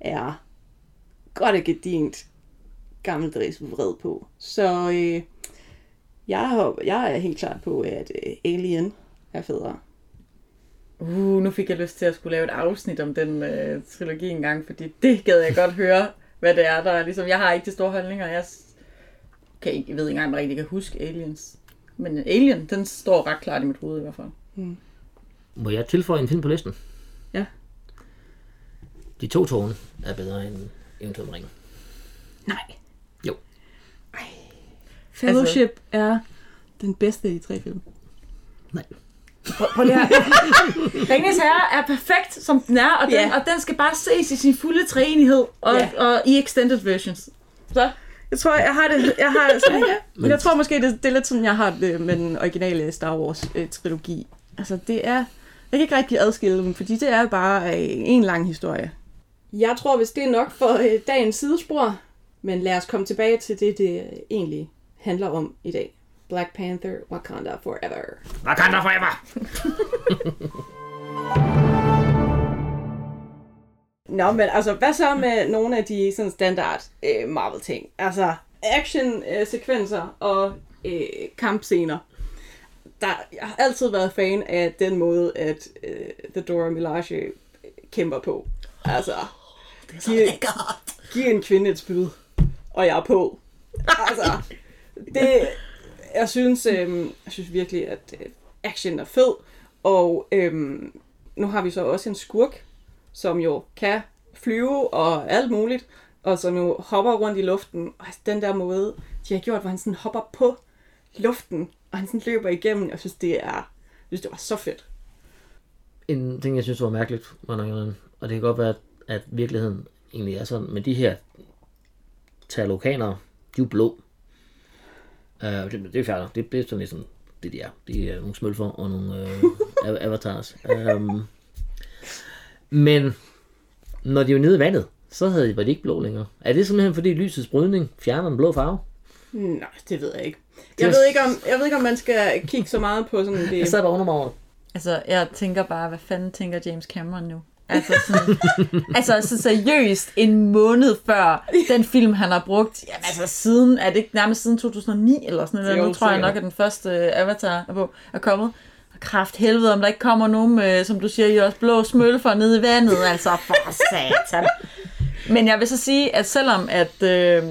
er godt og gedint gammeldags vred på. Så øh, jeg, håber, jeg er helt klar på, at øh, Alien er federe. Uh, nu fik jeg lyst til at skulle lave et afsnit om den øh, trilogi engang, fordi det gad jeg godt høre, hvad det er, der er. Ligesom, jeg har ikke de store holdninger. Jeg kan ikke, jeg ved ikke engang, om jeg rigtig kan huske Aliens. Men Alien, den står ret klart i mit hoved i hvert fald. Må jeg tilføje en film på listen? Ja. De to tårne er bedre end eventuelt ringen. Nej. Jo. Fellowship altså, er den bedste af de tre film. Nej. Prøv, prøv lige her. *laughs* Ringens Herre er perfekt, som den er, og den, Ja. og den skal bare ses i sin fulde træenighed, og, Ja. og i extended versions. Så, Jeg tror, jeg har det. Jeg har *laughs* sådan, Men jeg tror måske, det, det er lidt sådan, jeg har det med den originale Star Wars-trilogi. Altså, det er... Jeg kan ikke rigtig adskille dem, fordi det er bare øh, en lang historie. Jeg tror, hvis det er nok for øh, dagens sidespor, men lad os komme tilbage til det, det øh, egentlig handler om i dag. Black Panther, Wakanda Forever. Wakanda forever! Nå, men altså, hvad så med nogle af de sådan standard øh, Marvel-ting? Altså, action-sekvenser og øh, kampscener. Der, jeg har altid været fan af den måde, at øh, The Dora Milaje kæmper på. Altså, det er så giv, giv en kvinde et spyd, og jeg er på. Altså, *laughs* det, jeg synes, øh, jeg synes virkelig, at øh, action er fed, og øh, nu har vi så også en skurk, som jo kan flyve og alt muligt, og som jo hopper rundt i luften. Og altså, den der måde, de har gjort, hvor han sådan hopper på luften, og han sådan løber igennem. Jeg synes, det er, jeg synes, det var så fedt. En ting, jeg synes var mærkeligt, var nok, og det kan godt være, at, virkeligheden egentlig er sådan, men de her talokanere, de er jo blå. Uh, det, det er færdigt. Det, det er sådan ligesom det, de er. De er nogle smølfer og nogle *laughs* uh, avatars. Um, men når de var nede i vandet, så havde de, var de ikke blå længere. Er det simpelthen fordi lysets brydning fjerner den blå farve? Nej, det ved jeg ikke. Jeg ved ikke, om, jeg ved ikke, om man skal kigge så meget på sådan det. Jeg sad bare under mig over. altså, jeg tænker bare, hvad fanden tænker James Cameron nu? Altså, sådan, altså så seriøst en måned før den film, han har brugt. Jamen, altså siden, er det ikke nærmest siden 2009 eller sådan noget? Nu tror jeg nok, at den første øh, Avatar er, på, er kommet. Og kraft helvede, om der ikke kommer nogen med, som du siger, også blå smølfer nede i vandet. Altså, for satan. Men jeg vil så sige, at selvom at øh,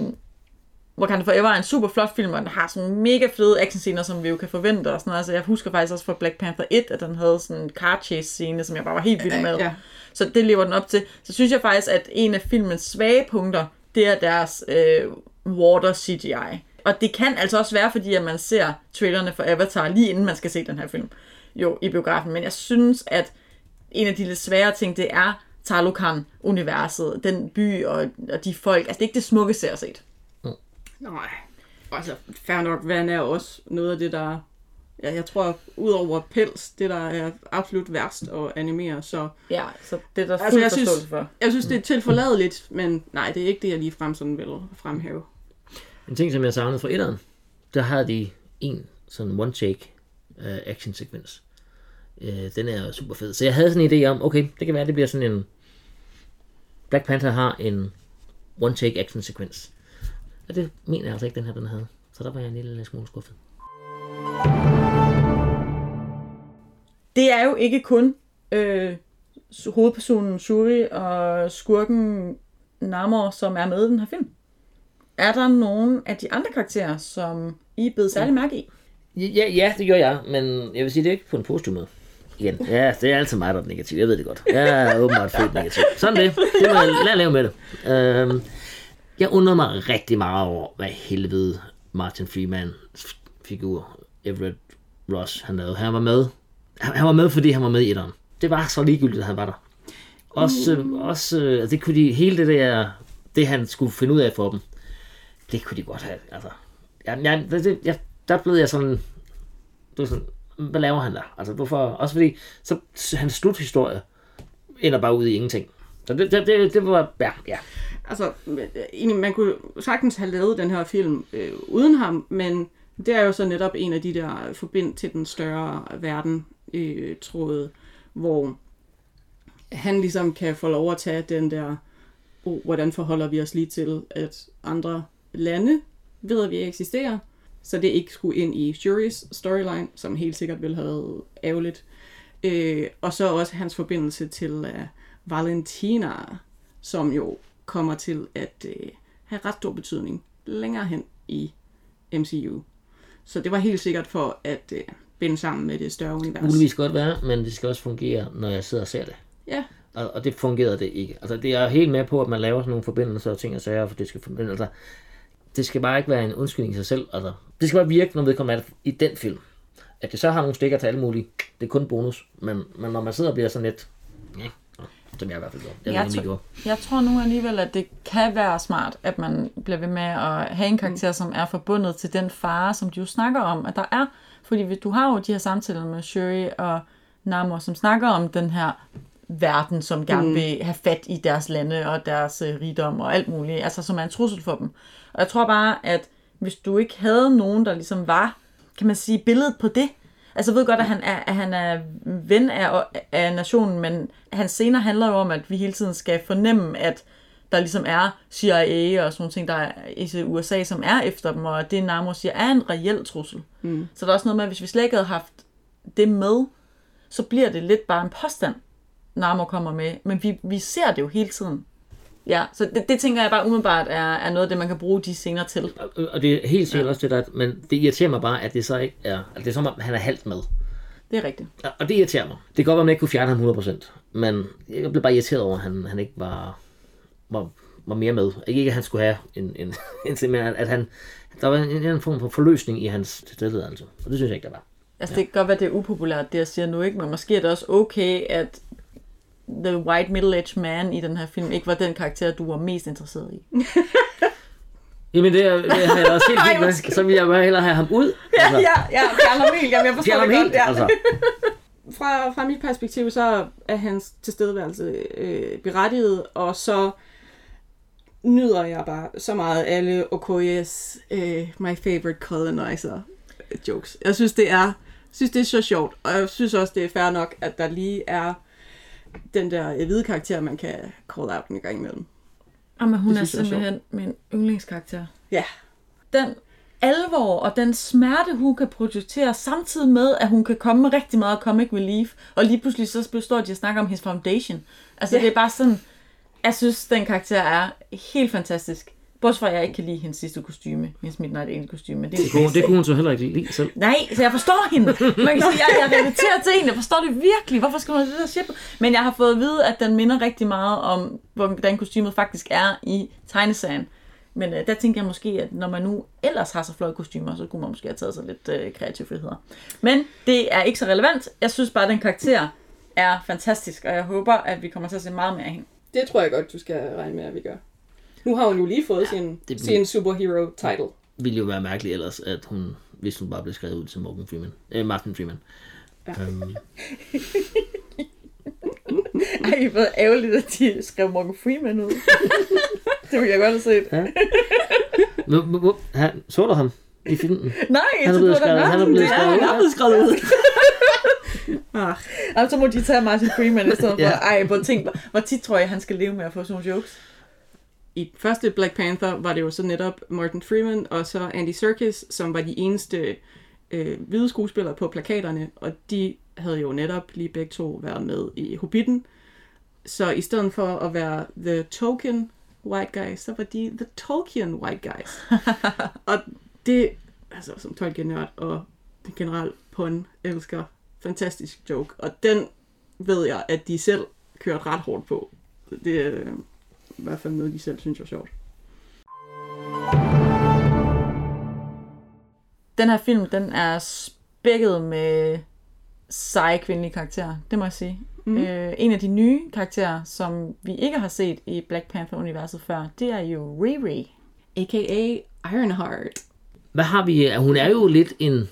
Wakanda Forever er en super flot film, og den har sådan mega fede actionscener, som vi jo kan forvente og sådan noget. Altså, jeg husker faktisk også fra Black Panther 1, at den havde sådan en car chase scene, som jeg bare var helt vild med. Ja. Så det lever den op til. Så synes jeg faktisk, at en af filmens svage punkter, det er deres øh, water CGI. Og det kan altså også være, fordi at man ser trailerne for Avatar, lige inden man skal se den her film, jo, i biografen. Men jeg synes, at en af de lidt svære ting, det er Talokan-universet, den by og, og de folk. Altså, det er ikke det smukkeste, jeg har set. Nej. Altså, fair nok, vand er også noget af det, der... Ja, jeg tror, udover pels, det der er absolut værst at animere, så... Ja, så det er der Altså, jeg synes, for. jeg synes, det er tilforladeligt, men nej, det er ikke det, jeg lige frem sådan vil fremhæve. En ting, som jeg savnede fra etteren, der havde de en sådan one-take uh, action sekvens. Uh, den er super fed. Så jeg havde sådan en idé om, okay, det kan være, det bliver sådan en... Black Panther har en one-take action sekvens. Og det mener jeg altså ikke, den her den havde. Så der var jeg en lille smule skuffet. Det er jo ikke kun øh, hovedpersonen Shuri og skurken Namor, som er med i den her film. Er der nogen af de andre karakterer, som I er blevet særlig mærke i? Ja, ja, det gør jeg, men jeg vil sige, det er ikke på en positiv måde. Igen, ja, det er altid mig, der er negativ. Jeg ved det godt. Jeg er åbenbart født negativ. Sådan det. Det må jeg lade lave med det. Øhm, jeg undrer mig rigtig meget over, hvad helvede Martin Freeman figur Everett Ross, han lavede. Han var med. Han han var med, fordi han var med i etteren. Det var så ligegyldigt, at han var der. Også, mm. også øh, det kunne de, hele det der, det han skulle finde ud af for dem, det kunne de godt have, altså. Ja, ja, det, det, jeg, der blev jeg sådan, det var sådan, hvad laver han der? Altså, hvorfor? Også fordi, så hans sluthistorie ender bare ud i ingenting. Så det, det, det, det var, ja, ja. Altså, øh, egentlig, man kunne sagtens have lavet den her film øh, uden ham, men det er jo så netop en af de der forbind til den større verden øh, tråde, hvor han ligesom kan få lov at tage den der, oh, hvordan forholder vi os lige til, at andre lande ved, at vi eksisterer, så det ikke skulle ind i Shuri's storyline, som helt sikkert ville have været ærgerligt. Øh, og så også hans forbindelse til uh, Valentina, som jo kommer til at uh, have ret stor betydning længere hen i MCU. Så det var helt sikkert for at uh, binde sammen med det større univers. Muligvis godt være, men det skal også fungere, når jeg sidder og ser det. Ja, Og, og det fungerede det ikke. Altså, det er helt med på, at man laver sådan nogle forbindelser og ting og sager, for det skal forbinde. Altså, det skal bare ikke være en undskyldning i sig selv. Altså, det skal bare virke, når vedkommende er i den film. At det så har nogle stikker til alle mulige, det er kun bonus. Men, men når man sidder og bliver sådan lidt, ja, som jeg i hvert fald gjorde. Jeg, Jeg, tror- gjorde. jeg tror nu alligevel, at det kan være smart, at man bliver ved med at have en karakter, som er forbundet til den fare, som de jo snakker om, at der er. Fordi hvis- du har jo de her samtaler med Shuri og Namor, som snakker om den her verden, som gerne vil have fat i deres lande og deres øh, rigdom og alt muligt, altså som er en trussel for dem. Og jeg tror bare, at hvis du ikke havde nogen, der ligesom var, kan man sige, billedet på det, Altså jeg ved godt, at han er, at han er ven af, af nationen, men hans scener handler jo om, at vi hele tiden skal fornemme, at der ligesom er CIA og sådan nogle ting, der er i USA, som er efter dem, og det Namor siger, er en reel trussel. Mm. Så der er også noget med, at hvis vi slet ikke havde haft det med, så bliver det lidt bare en påstand, Namor kommer med. Men vi, vi ser det jo hele tiden. Ja, så det, det tænker jeg bare umiddelbart er, er noget af det, man kan bruge de scener til. Og- det er helt sikkert også det der, men det irriterer mig bare, at det så ikke er, at det er som om, han er halvt med. Det er rigtigt. Og- Og det irriterer mig. Det kan godt være, man ikke kunne fjerne ham 100%, men jeg blev bare irriteret over, at han, han ikke var, var, var mere med. Ikke, at han skulle have en, en, *laughs* en simpelthen, at, at han, der var en, en anden form for forløsning i hans tilstedeværelse. Og det synes jeg ikke, der var. Altså, det kan godt være, det er upopulært, det jeg siger nu, ikke? Men måske er det også okay, at the white middle-aged man i den her film ikke var den karakter, du var mest interesseret i. *laughs* Jamen det, er- det har jeg da også helt fint med. Så vil jeg bare hellere have ham ud. Altså, ja, fjern ham helt. Jamen, jeg fjerne ham helt. Altså. *laughs* fra, fra mit perspektiv, så er hans tilstedeværelse øh, berettiget, og så nyder jeg bare så meget alle Okoyes øh, My Favorite Colonizer jokes. Jeg synes, det er synes, det er så sjovt, og jeg synes også, det er fair nok, at der lige er den der øh, hvide karakter, man kan call out en gang imellem. Jamen, hun Det er simpelthen min yndlingskarakter. Ja, Den alvor og den smerte, hun kan projicere, samtidig med, at hun kan komme med rigtig meget comic relief, og lige pludselig så består de og snakker om hendes foundation. Altså, Ja. det er bare sådan, jeg synes, den karakter er helt fantastisk. Bortset fra, at jeg ikke kan lide hendes sidste kostyme, hendes Midnight Angel kostyme. Men det, er Det kunne, det kunne hun så heller ikke lide selv. Nej, så jeg forstår hende. Man kan sige, jeg, jeg relaterer til hende. Jeg forstår det virkelig. Hvorfor skal man have det der shit? Men jeg har fået at vide, at den minder rigtig meget om, hvordan kostymet faktisk er i tegneserien. Men øh, der tænker jeg måske, at når man nu ellers har så flotte kostymer, så kunne man måske have taget sig lidt øh, kreativ friheder. Men det er ikke så relevant. Jeg synes bare, at den karakter er fantastisk, og jeg håber, at vi kommer til at se meget mere af hende. det tror jeg godt, du skal regne med, at vi gør. Nu har hun jo lige fået sin, det- sin superhero title. ville jo være mærkeligt ellers, at hun, hvis hun bare blev skrevet ud til Morgan Freeman. Øh, Martin Freeman. Ja. Um, *laughs* Ej, hvor ærgerligt, at de skrev Morgan Freeman ud. *laughs* det ville jeg godt have set. hvor, han, så du ham i filmen? Nej, Han er blevet skrevet- han er blevet Ja, skrevet han er ja. blevet skrevet ud. *laughs* Ah, Jamen, så må de tage Martin Freeman i stedet for. Ja. Ej, hvor, tænk, hvor tit tror jeg, han skal leve med at få sådan nogle jokes. I første Black Panther var det jo så netop Martin Freeman og så Andy Serkis, som var de eneste øh, hvide skuespillere på plakaterne, og de havde jo netop lige begge to været med i Hobbiten. Så i stedet for at være The Token White Guys, så var de The Tolkien White Guys. *laughs* og det, altså som Tolkien-nørd og generelt pun elsker, fantastisk joke. Og den ved jeg, at de selv kørte ret hårdt på. Det øh, i hvert fald noget, de selv synes er sjovt. Den her film, den er spækket med seje kvindelige karakterer, det må jeg sige. Mm. Øh, en af de nye karakterer, som vi ikke har set i Black Panther-universet før, det er jo Riri. A.k.a. Ironheart. Hvad har vi? Hun er jo lidt en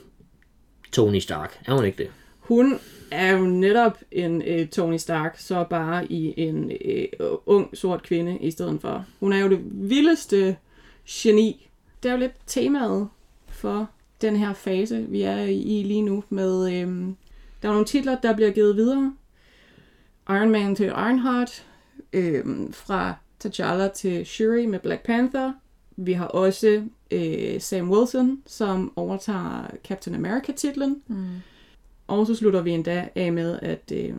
Tony Stark. Er hun ikke det? Hun er jo netop en øh, Tony Stark, så bare i en øh, ung sort kvinde i stedet for. Hun er jo det vildeste geni. Det er jo lidt temaet for den her fase, vi er i lige nu. Med, øh, der er nogle titler, der bliver givet videre. Iron Man til Ironheart. Øh, fra T'Challa til Shuri med Black Panther. Vi har også øh, Sam Wilson, som overtager Captain America-titlen. Mm. Og så slutter vi endda af med at øh,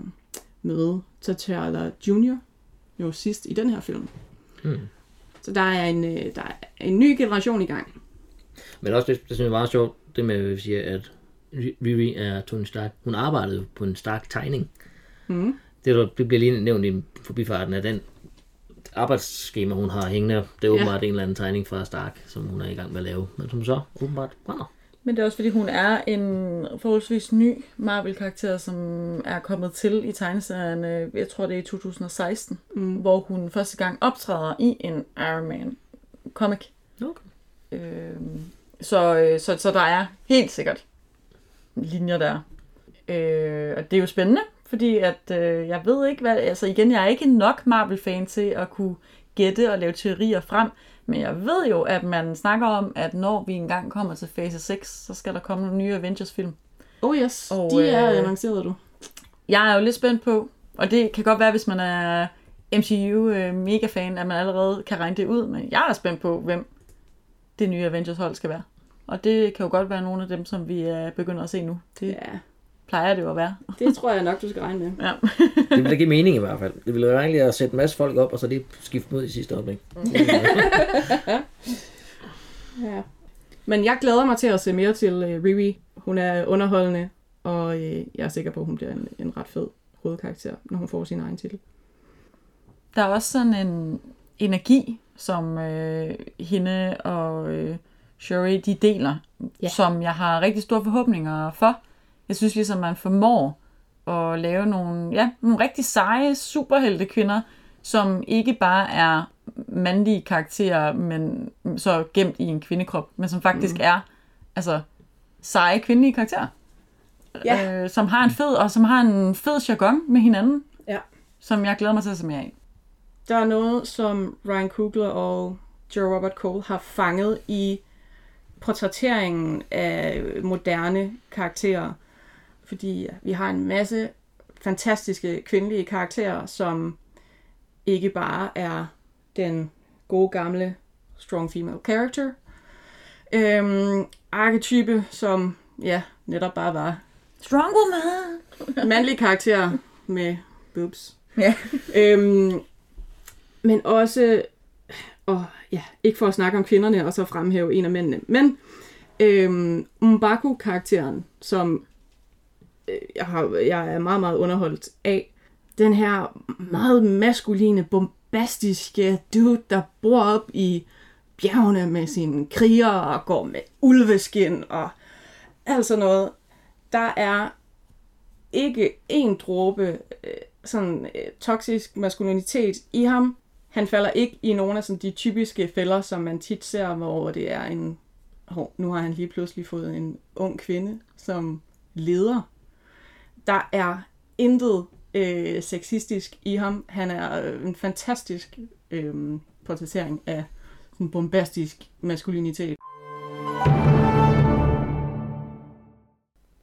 møde T'Challa Jr. jo sidst i den her film. Hmm. Så der er, en, øh, der er en ny generation i gang. Men også det, det synes jeg er meget sjovt, det med, at vi siger, at Riri er Tony Stark. Hun arbejdede på en Stark tegning. Mm. Det, er der- det bliver lige nævnt i forbifarten af den arbejdsskema, hun har hængende. Det er åbenbart en eller anden tegning fra Stark, som hun er i gang med at lave, men som så åbenbart brænder. Men det er også fordi, hun er en forholdsvis ny Marvel-karakter, som er kommet til i tegneserien, øh, jeg tror det er i 2016, mm. hvor hun første gang optræder i en Iron Man comic. Okay. Øh, så, øh, så, så der er helt sikkert linjer der. Øh, og det er jo spændende, fordi at øh, jeg ved ikke, hvad, altså igen, jeg er ikke nok Marvel-fan til at kunne gætte og lave teorier frem, men jeg ved jo, at man snakker om, at når vi engang kommer til fase 6, så skal der komme nogle nye Avengers-film. Oh yes, Og, de er øh, annonceret du. Jeg er jo lidt spændt på, og det kan godt være, hvis man er MCU øh, mega-fan, at man allerede kan regne det ud, men jeg er spændt på, hvem det nye Avengers-hold skal være. Og det kan jo godt være nogle af dem, som vi er begynder at se nu. Det Ja, plejer det jo at være. *laughs* det tror jeg nok, du skal regne med. Ja. Det ville da give mening i hvert fald. Det ville være egentlig at sætte en masse folk op, og så lige skifte dem ud i sidste øjeblik. *laughs* Ja. Men jeg glæder mig til at se mere til uh, Riri. Hun er underholdende, og uh, jeg er sikker på, at hun bliver en, en ret fed hovedkarakter, når hun får sin egen titel. Der er også sådan en energi, som øh, hende og øh, Shuri, de deler, ja. som jeg har rigtig store forhåbninger for. Jeg synes ligesom, man formår at lave nogle, ja, nogle rigtig seje superhelte kvinder, som ikke bare er mandlige karakterer, men så gemt i en kvindekrop, men som faktisk mm. er altså, seje kvindelige karakterer. Ja. Øh, som har en fed, og som har en fed jargon med hinanden, Ja. som jeg glæder mig til at se mere af. Der er noget, som Ryan Coogler og Joe Robert Cole har fanget i portrætteringen af moderne karakterer. Fordi vi har en masse fantastiske kvindelige karakterer, som ikke bare er den gode gamle strong female character. Øhm, arketype, som ja, netop bare var Strong woman! mandlige karakterer med boobs. Ja. Øhm, men også, og ja, ikke for at snakke om kvinderne, og så fremhæve en af mændene, men øhm, Mbaku-karakteren, som Øh, jeg, har, jeg er meget, meget underholdt af, den her meget maskuline, bombastiske dude, der bor op i bjergene med sine kriger og går med ulveskin og alt sådan noget. Der er ikke en dråbe øh, sådan øh, toksisk maskulinitet i ham. Han falder ikke i nogle af sådan, de typiske fælder, som man tit ser, hvor det er en... Oh, nu har han lige pludselig fået en ung kvinde som leder. Der er intet øh, sexistisk i ham. Han er øh, en fantastisk øh, portrættering af sådan bombastisk maskulinitet.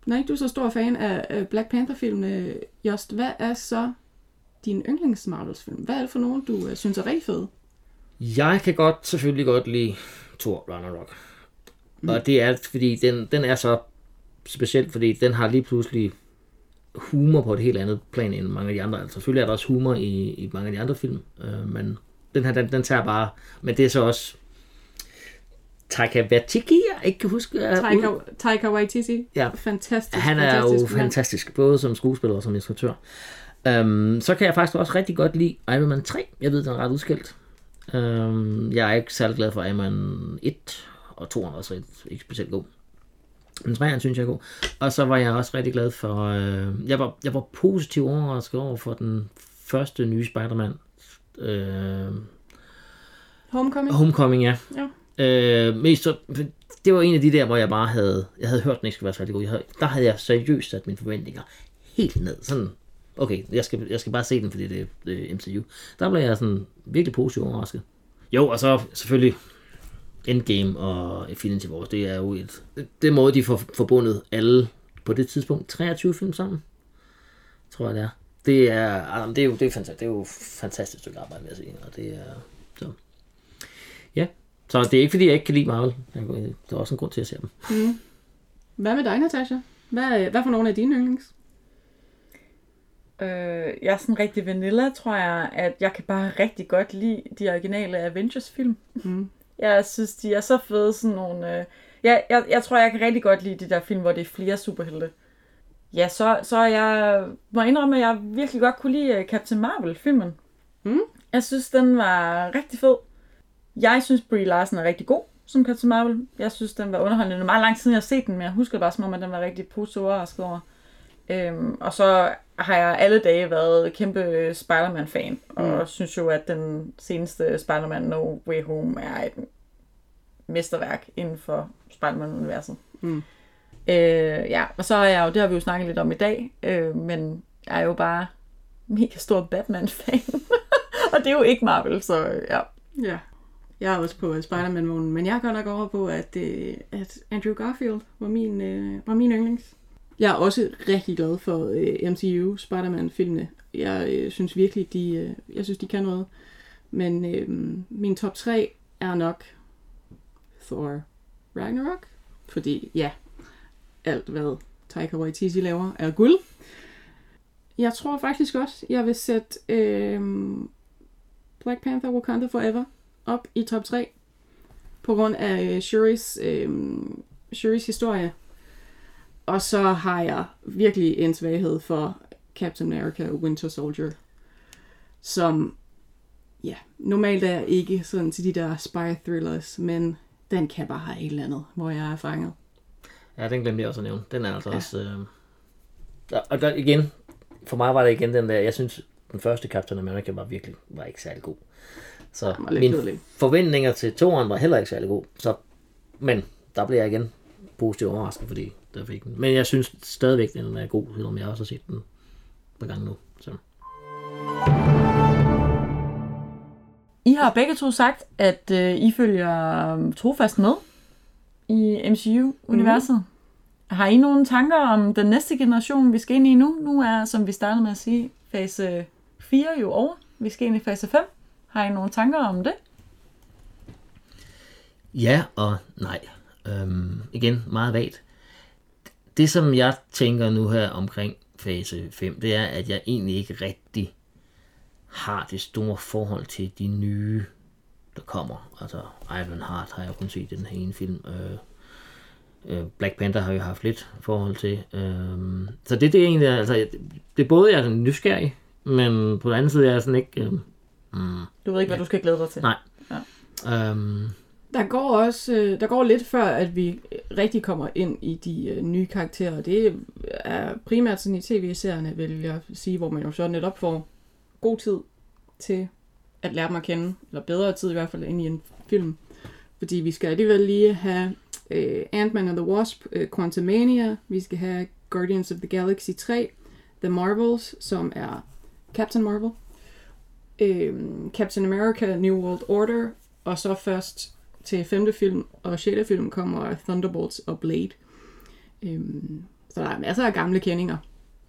Når ikke du er så stor fan af af Black Panther-filmene, Just, hvad er så din yndlings Marvels-film? Hvad er det for nogen, du øh, synes er rigtig fede? Jeg kan godt, selvfølgelig godt lide Thor Ragnarok. Mm. Og det er, fordi den, den er så speciel, fordi den har lige pludselig humor på et helt andet plan end mange af de andre. Altså, selvfølgelig er der også humor i, i mange af de andre film, øh, men den her, den, den tager bare, men det er så også Taika Waititi, jeg ikke kan huske. er Taika, Taika Waititi. Ja. Fantastisk. Han er jo fantastisk mand. fantastisk, både som skuespiller og som instruktør. Um, så kan jeg faktisk også rigtig godt lide Iron Man 3. Jeg ved, den er ret udskilt. Um, jeg er ikke særlig glad for Iron Man 1, og 2 er også ikke specielt god. Men 3'eren synes jeg er god. Og så var jeg også rigtig glad for... Øh, jeg, var, jeg var positiv overrasket over for den første nye Spider-Man. Øh, Homecoming. Homecoming, ja. Ja. Øh, mest så, det var en af de der, hvor jeg bare havde, jeg havde hørt, den ikke skulle være særlig god. Jeg havde, der havde jeg seriøst sat mine forventninger helt ned. Sådan, okay, jeg skal, jeg skal bare se den, fordi det er, det er MCU. Der blev jeg sådan virkelig positivt overrasket. Jo, og så selvfølgelig Endgame og Infinity Wars, det er jo et, det måde, de får forbundet alle på det tidspunkt 23 film sammen, tror jeg det er. Det er, ah, det er jo, det er fantastisk, det er jo fantastisk stykke arbejde, vil jeg sige, og det er, så, ja. Så det er ikke, fordi jeg ikke kan lide Marvel. Der er også en grund til, at jeg ser dem. Hvad med dig, Natasha? Hvad, hvad for nogle af dine yndlings? Øh, jeg er sådan rigtig vanilla, tror jeg, at jeg kan bare rigtig godt lide de originale Avengers-film. Mm. Jeg synes, de er så fede, sådan nogle... Øh, jeg, jeg, jeg tror, jeg kan rigtig godt lide de der film, hvor det er flere superhelte. Ja, så, så jeg må indrømme, at jeg virkelig godt kunne lide øh, Captain Marvel-filmen. Mm. Jeg synes, den var rigtig fed. Jeg synes, Brie Larson er rigtig god som Captain Marvel. Jeg synes, den var underholdende. Det er meget lang tid, jeg har set den, men jeg husker bare som om, at den var rigtig positivt overrasket over. Øhm, og så har jeg alle dage været kæmpe Spider-Man-fan, og synes jo, at den seneste Spider-Man No Way Home er et mesterværk inden for Spider-Man-universet. Mm. Øh, ja, og så er jeg jo, det har vi jo snakket lidt om i dag, øh, men jeg er jo bare mega stor Batman-fan. *laughs* og det er jo ikke Marvel, så ja. Ja. Jeg er også på Spider-Man-vognen, men jeg går nok over på, at, øh, at Andrew Garfield var min, øh, var min yndlings. Jeg er også rigtig glad for øh, MCU Spider-Man-filmene. Jeg øh, synes virkelig, de, øh, jeg synes, de kan noget. Men øh, min top 3 er nok Thor Ragnarok. Fordi ja, alt hvad Taika Waititi laver er guld. Jeg tror faktisk også, jeg vil sætte øh, Black Panther Wakanda Forever op i top 3 på grund af øh, Shuris, øh, Shuris historie. Og så har jeg virkelig en svaghed for Captain America Winter Soldier, som ja, normalt er jeg ikke sådan til de der spy thrillers, men den kan bare have et eller andet, hvor jeg er fanget. Ja, den glemte jeg også at nævne. Den er altså ja. også... Øh... Og der, igen, for mig var det igen den der, jeg synes, den første Captain America var virkelig, var ikke særlig god. Så mine kedelig. forventninger til toeren var heller ikke særlig god. Så, men der blev jeg igen positivt overrasket, fordi der fik den. Men jeg synes stadigvæk, den er god, selvom jeg også har set den på gang nu. Så. I har begge to sagt, at øh, I følger øh, trofast med i MCU-universet. Mm. Har I nogle tanker om den næste generation, vi skal ind i nu? Nu er, som vi startede med at sige, fase 4 jo over. Vi skal ind i fase 5. Har I nogle tanker om det? Ja og nej. Øhm, igen, meget vagt. Det, som jeg tænker nu her omkring fase 5, det er, at jeg egentlig ikke rigtig har det store forhold til de nye, der kommer. Altså, Ironheart har jeg kun set i den her ene film. Øh, øh, Black Panther har jeg haft lidt forhold til. Øh, så det, det er egentlig, altså, det er både, jeg er nysgerrig, men på den anden side er jeg sådan ikke... Øh, Du ved ikke, hvad du skal glæde dig til. nej. Øhm, der går også øh, der går lidt før, at vi rigtig kommer ind i de øh, nye karakterer. Det er primært sådan i tv-serierne, vil jeg sige, hvor man jo så netop får god tid til at lære dem at kende, eller bedre tid i hvert fald ind i en film. Fordi vi skal alligevel lige have øh, Ant-Man and the Wasp, øh, Quantumania, vi skal have Guardians of the Galaxy 3, The Marvels, som er Captain Marvel, øh, Captain America New World Order, og så først til femte film og sjette film kommer Thunderbolts og Blade. Øhm, så der er masser af gamle kendinger,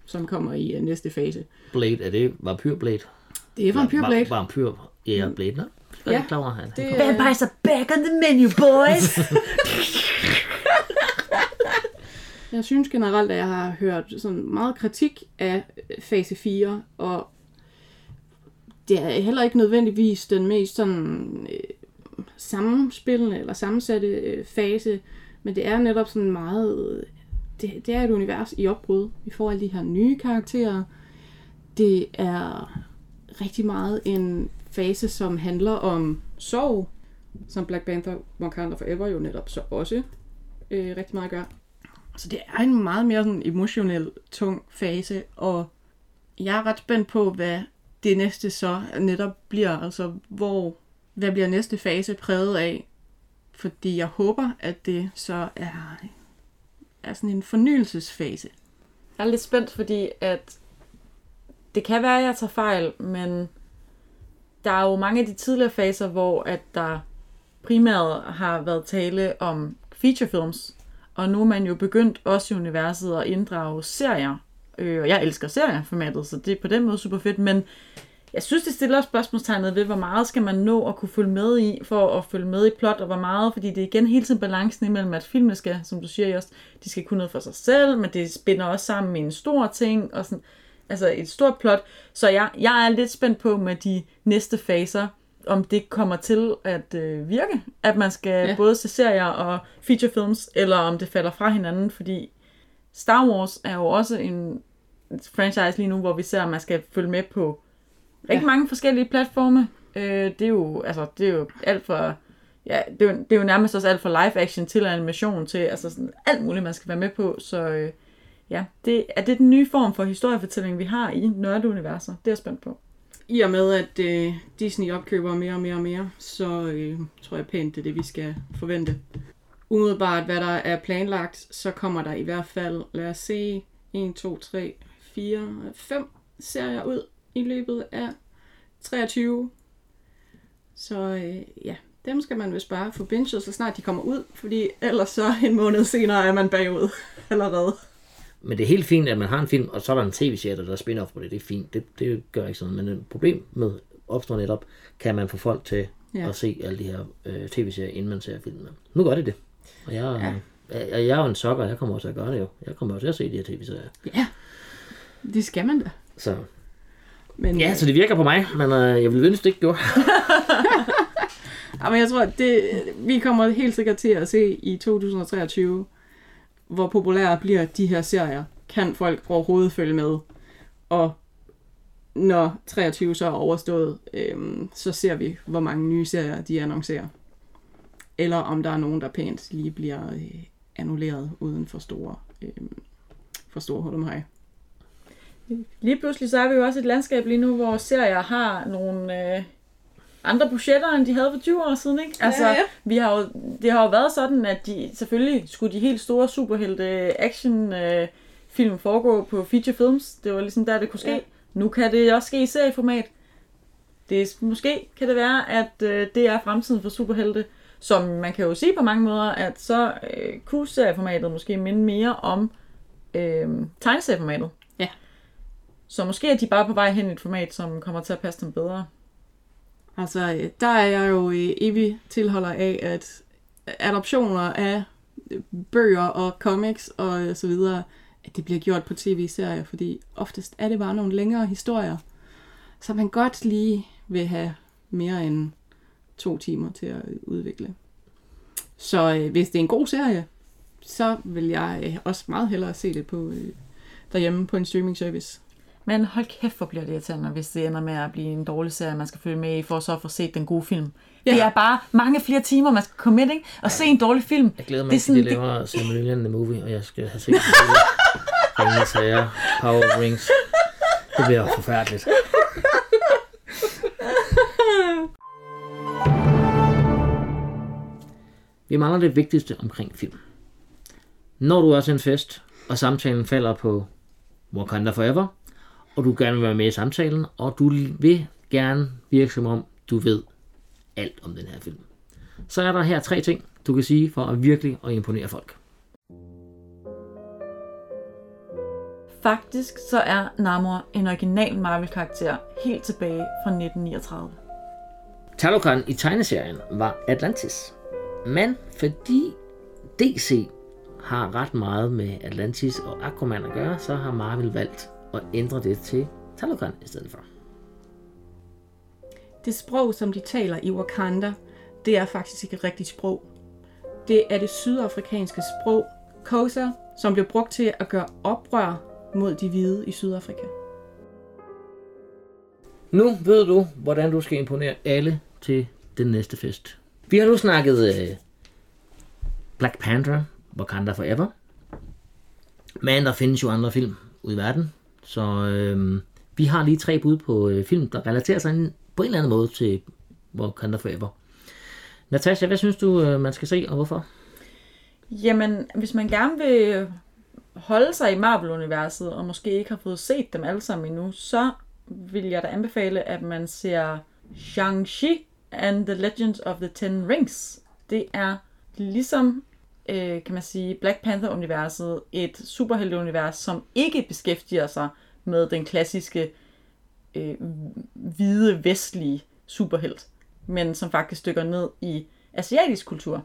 som kommer i uh, næste fase. Blade, er det Vampyr Blade? Det er Vampyr Blade. Va- vampyr, ja, Blade, nå. Jeg er Ja. klar han. Det, Vampires are back on the menu, boys! *laughs* *laughs* Jeg synes generelt, at jeg har hørt sådan meget kritik af øh, fase 4, og det er heller ikke nødvendigvis den mest sådan øh, sammenspillende eller sammensatte øh, fase, men det er netop sådan meget, øh, det, det er et univers i opbrud. Vi får alle de her nye karakterer. Det er rigtig meget en fase, som handler om sorg, som Black Panther Wakanda Forever jo netop så også øh, rigtig meget gør. Så det er en meget mere sådan emotionel, tung fase, og jeg er ret spændt på, hvad det næste så netop bliver. Altså, hvor, hvad bliver næste fase præget af? fordi jeg håber, at det så er, er sådan en fornyelsesfase. Jeg er lidt spændt, fordi at det kan være, at jeg tager fejl, men der er jo mange af de tidligere faser, hvor at der primært har været tale om featurefilms, og nu er man jo begyndt også i universet at inddrage serier. Øh, og jeg elsker serieformatet, så det er på den måde super fedt, men jeg synes, det stiller spørgsmålstegnet ved, hvor meget skal man nå at kunne følge med i, for at følge med i plot, og hvor meget, fordi det er igen hele tiden balancen imellem, at filmene skal, som du siger også, de skal kunne noget for sig selv, men det spænder også sammen med en stor ting, og sådan, altså et stort plot. Så jeg, jeg er lidt spændt på med de næste faser, om det kommer til at øh, virke, at man skal Ja. både se serier og featurefilms, eller om det falder fra hinanden, fordi Star Wars er jo også en franchise lige nu, hvor vi ser, at man skal følge med på rigtig Ja. mange forskellige platforme. Øh, det er jo, altså, det er jo alt fra, ja, det er, jo, det er jo nærmest også alt fra live action til animation til, altså sådan alt muligt, man skal være med på, så øh, ja, det, er det den nye form for historiefortælling, vi har i nørdeuniverser? Det er jeg spændt på. I og med, at øh, Disney opkøber mere og mere og mere, så øh, tror jeg pænt, det er det, vi skal forvente. Umiddelbart, hvad der er planlagt, så kommer der i hvert fald, lad os se, 1, 2, 3, 4, 5 serier ud i løbet af 23. Så øh, ja, dem skal man vist bare få binget, så snart de kommer ud, fordi ellers så en måned senere er man bagud *laughs* allerede. Men det er helt fint, at man har en film, og så er der en tv-serie, der er spin-off på det. Det er fint. Det, det gør ikke sådan. Men et problem med opstår netop, kan man få folk til Ja. at se alle de her øh, tv-serier, inden man ser filmene. Nu gør det det. Og jeg, Ja. ja. jeg, jeg er jo en sokker, jeg kommer også til at gøre det jo. Jeg kommer også til at se de her tv-serier. Ja, det skal man da. Så Men, ja, så det virker på mig, men øh, jeg ville ønske, det ikke gjorde. *laughs* Ja, men jeg tror, at det, vi kommer helt sikkert til at se i 2023, hvor populære bliver de her serier. Kan folk overhovedet følge med? Og når 23 så er overstået, øhm, så ser vi, hvor mange nye serier de annoncerer. Eller om der er nogen, der pænt lige bliver øh, annulleret uden for store, øh, for store hul om hej. Lige pludselig så er vi jo også et landskab lige nu, hvor serier har nogle øh, andre budgetter, end de havde for 20 år siden, ikke? Altså, ja. Vi har jo, det har jo været sådan, at de selvfølgelig skulle de helt store superhelte action øh, film foregå på feature films. Det var ligesom der, det kunne ske. Ja. Ja. Nu kan det også ske i serieformat. Det er, måske kan det være, at øh, det er fremtiden for superhelte. Som man kan jo sige på mange måder, at så øh, kunne serieformatet måske minde mere om øh, tegneserieformatet. Så måske er de bare på vej hen i et format, som kommer til at passe dem bedre. Altså, øh, der er jeg jo øh, evig tilholder af, at adoptioner af øh, bøger og comics og så videre, at det bliver gjort på tv-serier, fordi oftest er det bare nogle længere historier, som man godt lige vil have mere end to timer til at udvikle. Så øh, hvis det er en god serie, så vil jeg øh, også meget hellere se det på øh, derhjemme på en streaming service. Men hold kæft, hvor bliver det irriterende, hvis det ender med at blive en dårlig serie, man skal følge med i, for så at få set den gode film. Ja. Det er bare mange flere timer, man skal komme med, ikke? Og se en dårlig film. Jeg glæder mig Det er det til, de sådan- laver Silmarillion the Movie, og jeg skal have set Ringens Sager, Power Rings. Det bliver forfærdeligt. Vi mangler det vigtigste omkring film. Når du er til en fest, og samtalen falder på Wakanda Forever, og du gerne vil være med i samtalen, og du vil gerne virke som om, du ved alt om den her film. Så er der her tre ting, du kan sige for at virkelig at imponere folk. Faktisk så er Namor en original Marvel-karakter helt tilbage fra 1939. Talokan i tegneserien var Atlantis. Men fordi DC har ret meget med Atlantis og Aquaman at gøre, så har Marvel valgt at ændre det til Talokan i stedet for. Det sprog, som de taler i Wakanda, det er faktisk ikke et rigtigt sprog. Det er det sydafrikanske sprog, Xhosa, som blev brugt til at gøre oprør mod de hvide i Sydafrika. Nu ved du, hvordan du skal imponere alle til den næste fest. Vi har nu snakket øh, Black Panther, Wakanda Forever. Men der findes jo andre film ude i verden. Så øh, vi har lige tre bud på øh, film, der relaterer sig en- på en eller anden måde til Wakanda Forever. Natasha, hvad synes du, øh, man skal se, og hvorfor? Jamen, hvis man gerne vil holde sig i Marvel-universet, og måske ikke har fået set dem alle sammen endnu, så vil jeg da anbefale, at man ser Shang-Chi and the Legends of the Ten Rings. Det er ligesom, øh, kan man sige, Black Panther-universet, et superhelteunivers, som ikke beskæftiger sig med den klassiske øh, hvide, vestlige superhelt, men som faktisk dykker ned i asiatisk kultur.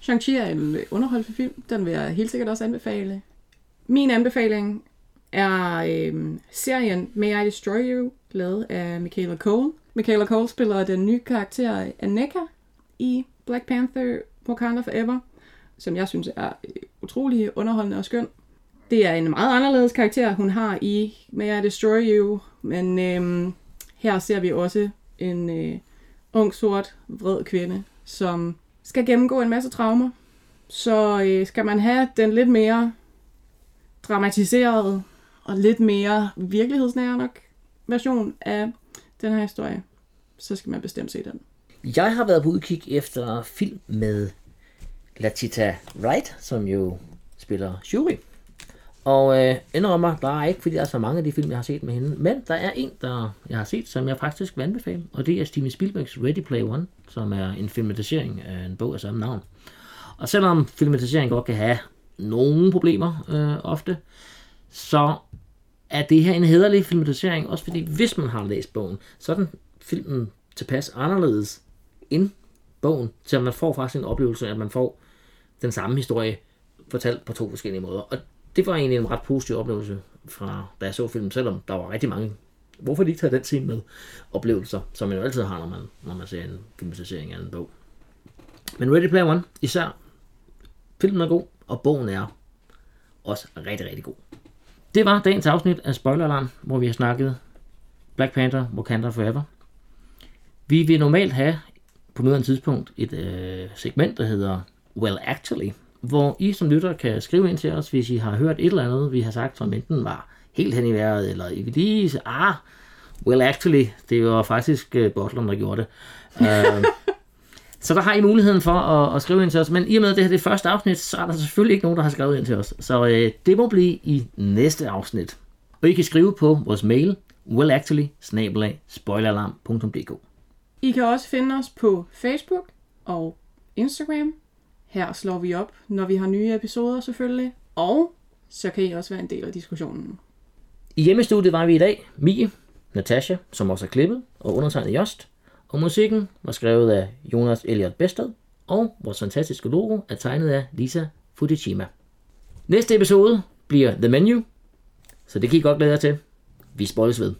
Shang-Chi er en underholdende film. Den vil jeg helt sikkert også anbefale. Min anbefaling er øh, serien May I Destroy You, lavet af Michaela Cole. Michaela Cole spiller den nye karakter Aneka i Black Panther Wakanda Forever, som jeg synes er øh, utrolig underholdende og skøn. Det er en meget anderledes karakter, hun har i May I Destroy You, men øhm, her ser vi også en øh, ung, sort, vred kvinde, som skal gennemgå en masse traumer. Så øh, skal man have den lidt mere dramatiseret og lidt mere virkelighedsnære nok version af den her historie, så skal man bestemt se den. Jeg har været på udkig efter film med Latita Wright, som jo spiller Shuri. Og øh, indrømmer, der er ikke, fordi der er så mange af de film, jeg har set med hende. Men der er en, der jeg har set, som jeg faktisk vil anbefale. Og det er Steven Spielbergs Ready Player One, som er en filmatisering af en bog af samme navn. Og selvom filmatisering godt kan have nogle problemer øh, ofte, så er det her en hederlig filmatisering, også fordi hvis man har læst bogen, så er den filmen tilpas anderledes end bogen, så man får faktisk en oplevelse, at man får den samme historie fortalt på to forskellige måder. Og det var egentlig en ret positiv oplevelse fra da jeg så filmen, selvom der var rigtig mange hvorfor de ikke tager den scene med oplevelser, som man jo altid har, når man, når man ser en filmatisering af en bog. Men Ready Player One, især filmen er god, og bogen er også rigtig, rigtig god. Det var dagens afsnit af Spoiler Alarm, hvor vi har snakket Black Panther, Wakanda Forever. Vi vil normalt have på noget tidspunkt et øh, segment, der hedder Well Actually, hvor I som lytter kan skrive ind til os, hvis I har hørt et eller andet, vi har sagt, som enten var helt hen i vejret, eller I vil lige sige, ah, well actually, det var faktisk øh, uh, Botlum, der gjorde det. uh, *laughs* så der har I muligheden for at, at skrive ind til os, men i og med at det her er det første afsnit, så er der selvfølgelig ikke nogen, der har skrevet ind til os. Så uh, det må blive i næste afsnit. Og I kan skrive på vores mail, wellactually spoileralarm.dk I kan også finde os på Facebook og Instagram. Her slår vi op, når vi har nye episoder selvfølgelig. Og så kan I også være en del af diskussionen. I hjemmestudiet var vi i dag, Mie, Natasha, som også er klippet, og undertegnet Jost. Og musikken var skrevet af Jonas Elliot Bested, og vores fantastiske logo er tegnet af Lisa Fujishima. Næste episode bliver The Menu, så det kan I godt glæde jer til. Vi spoils ved.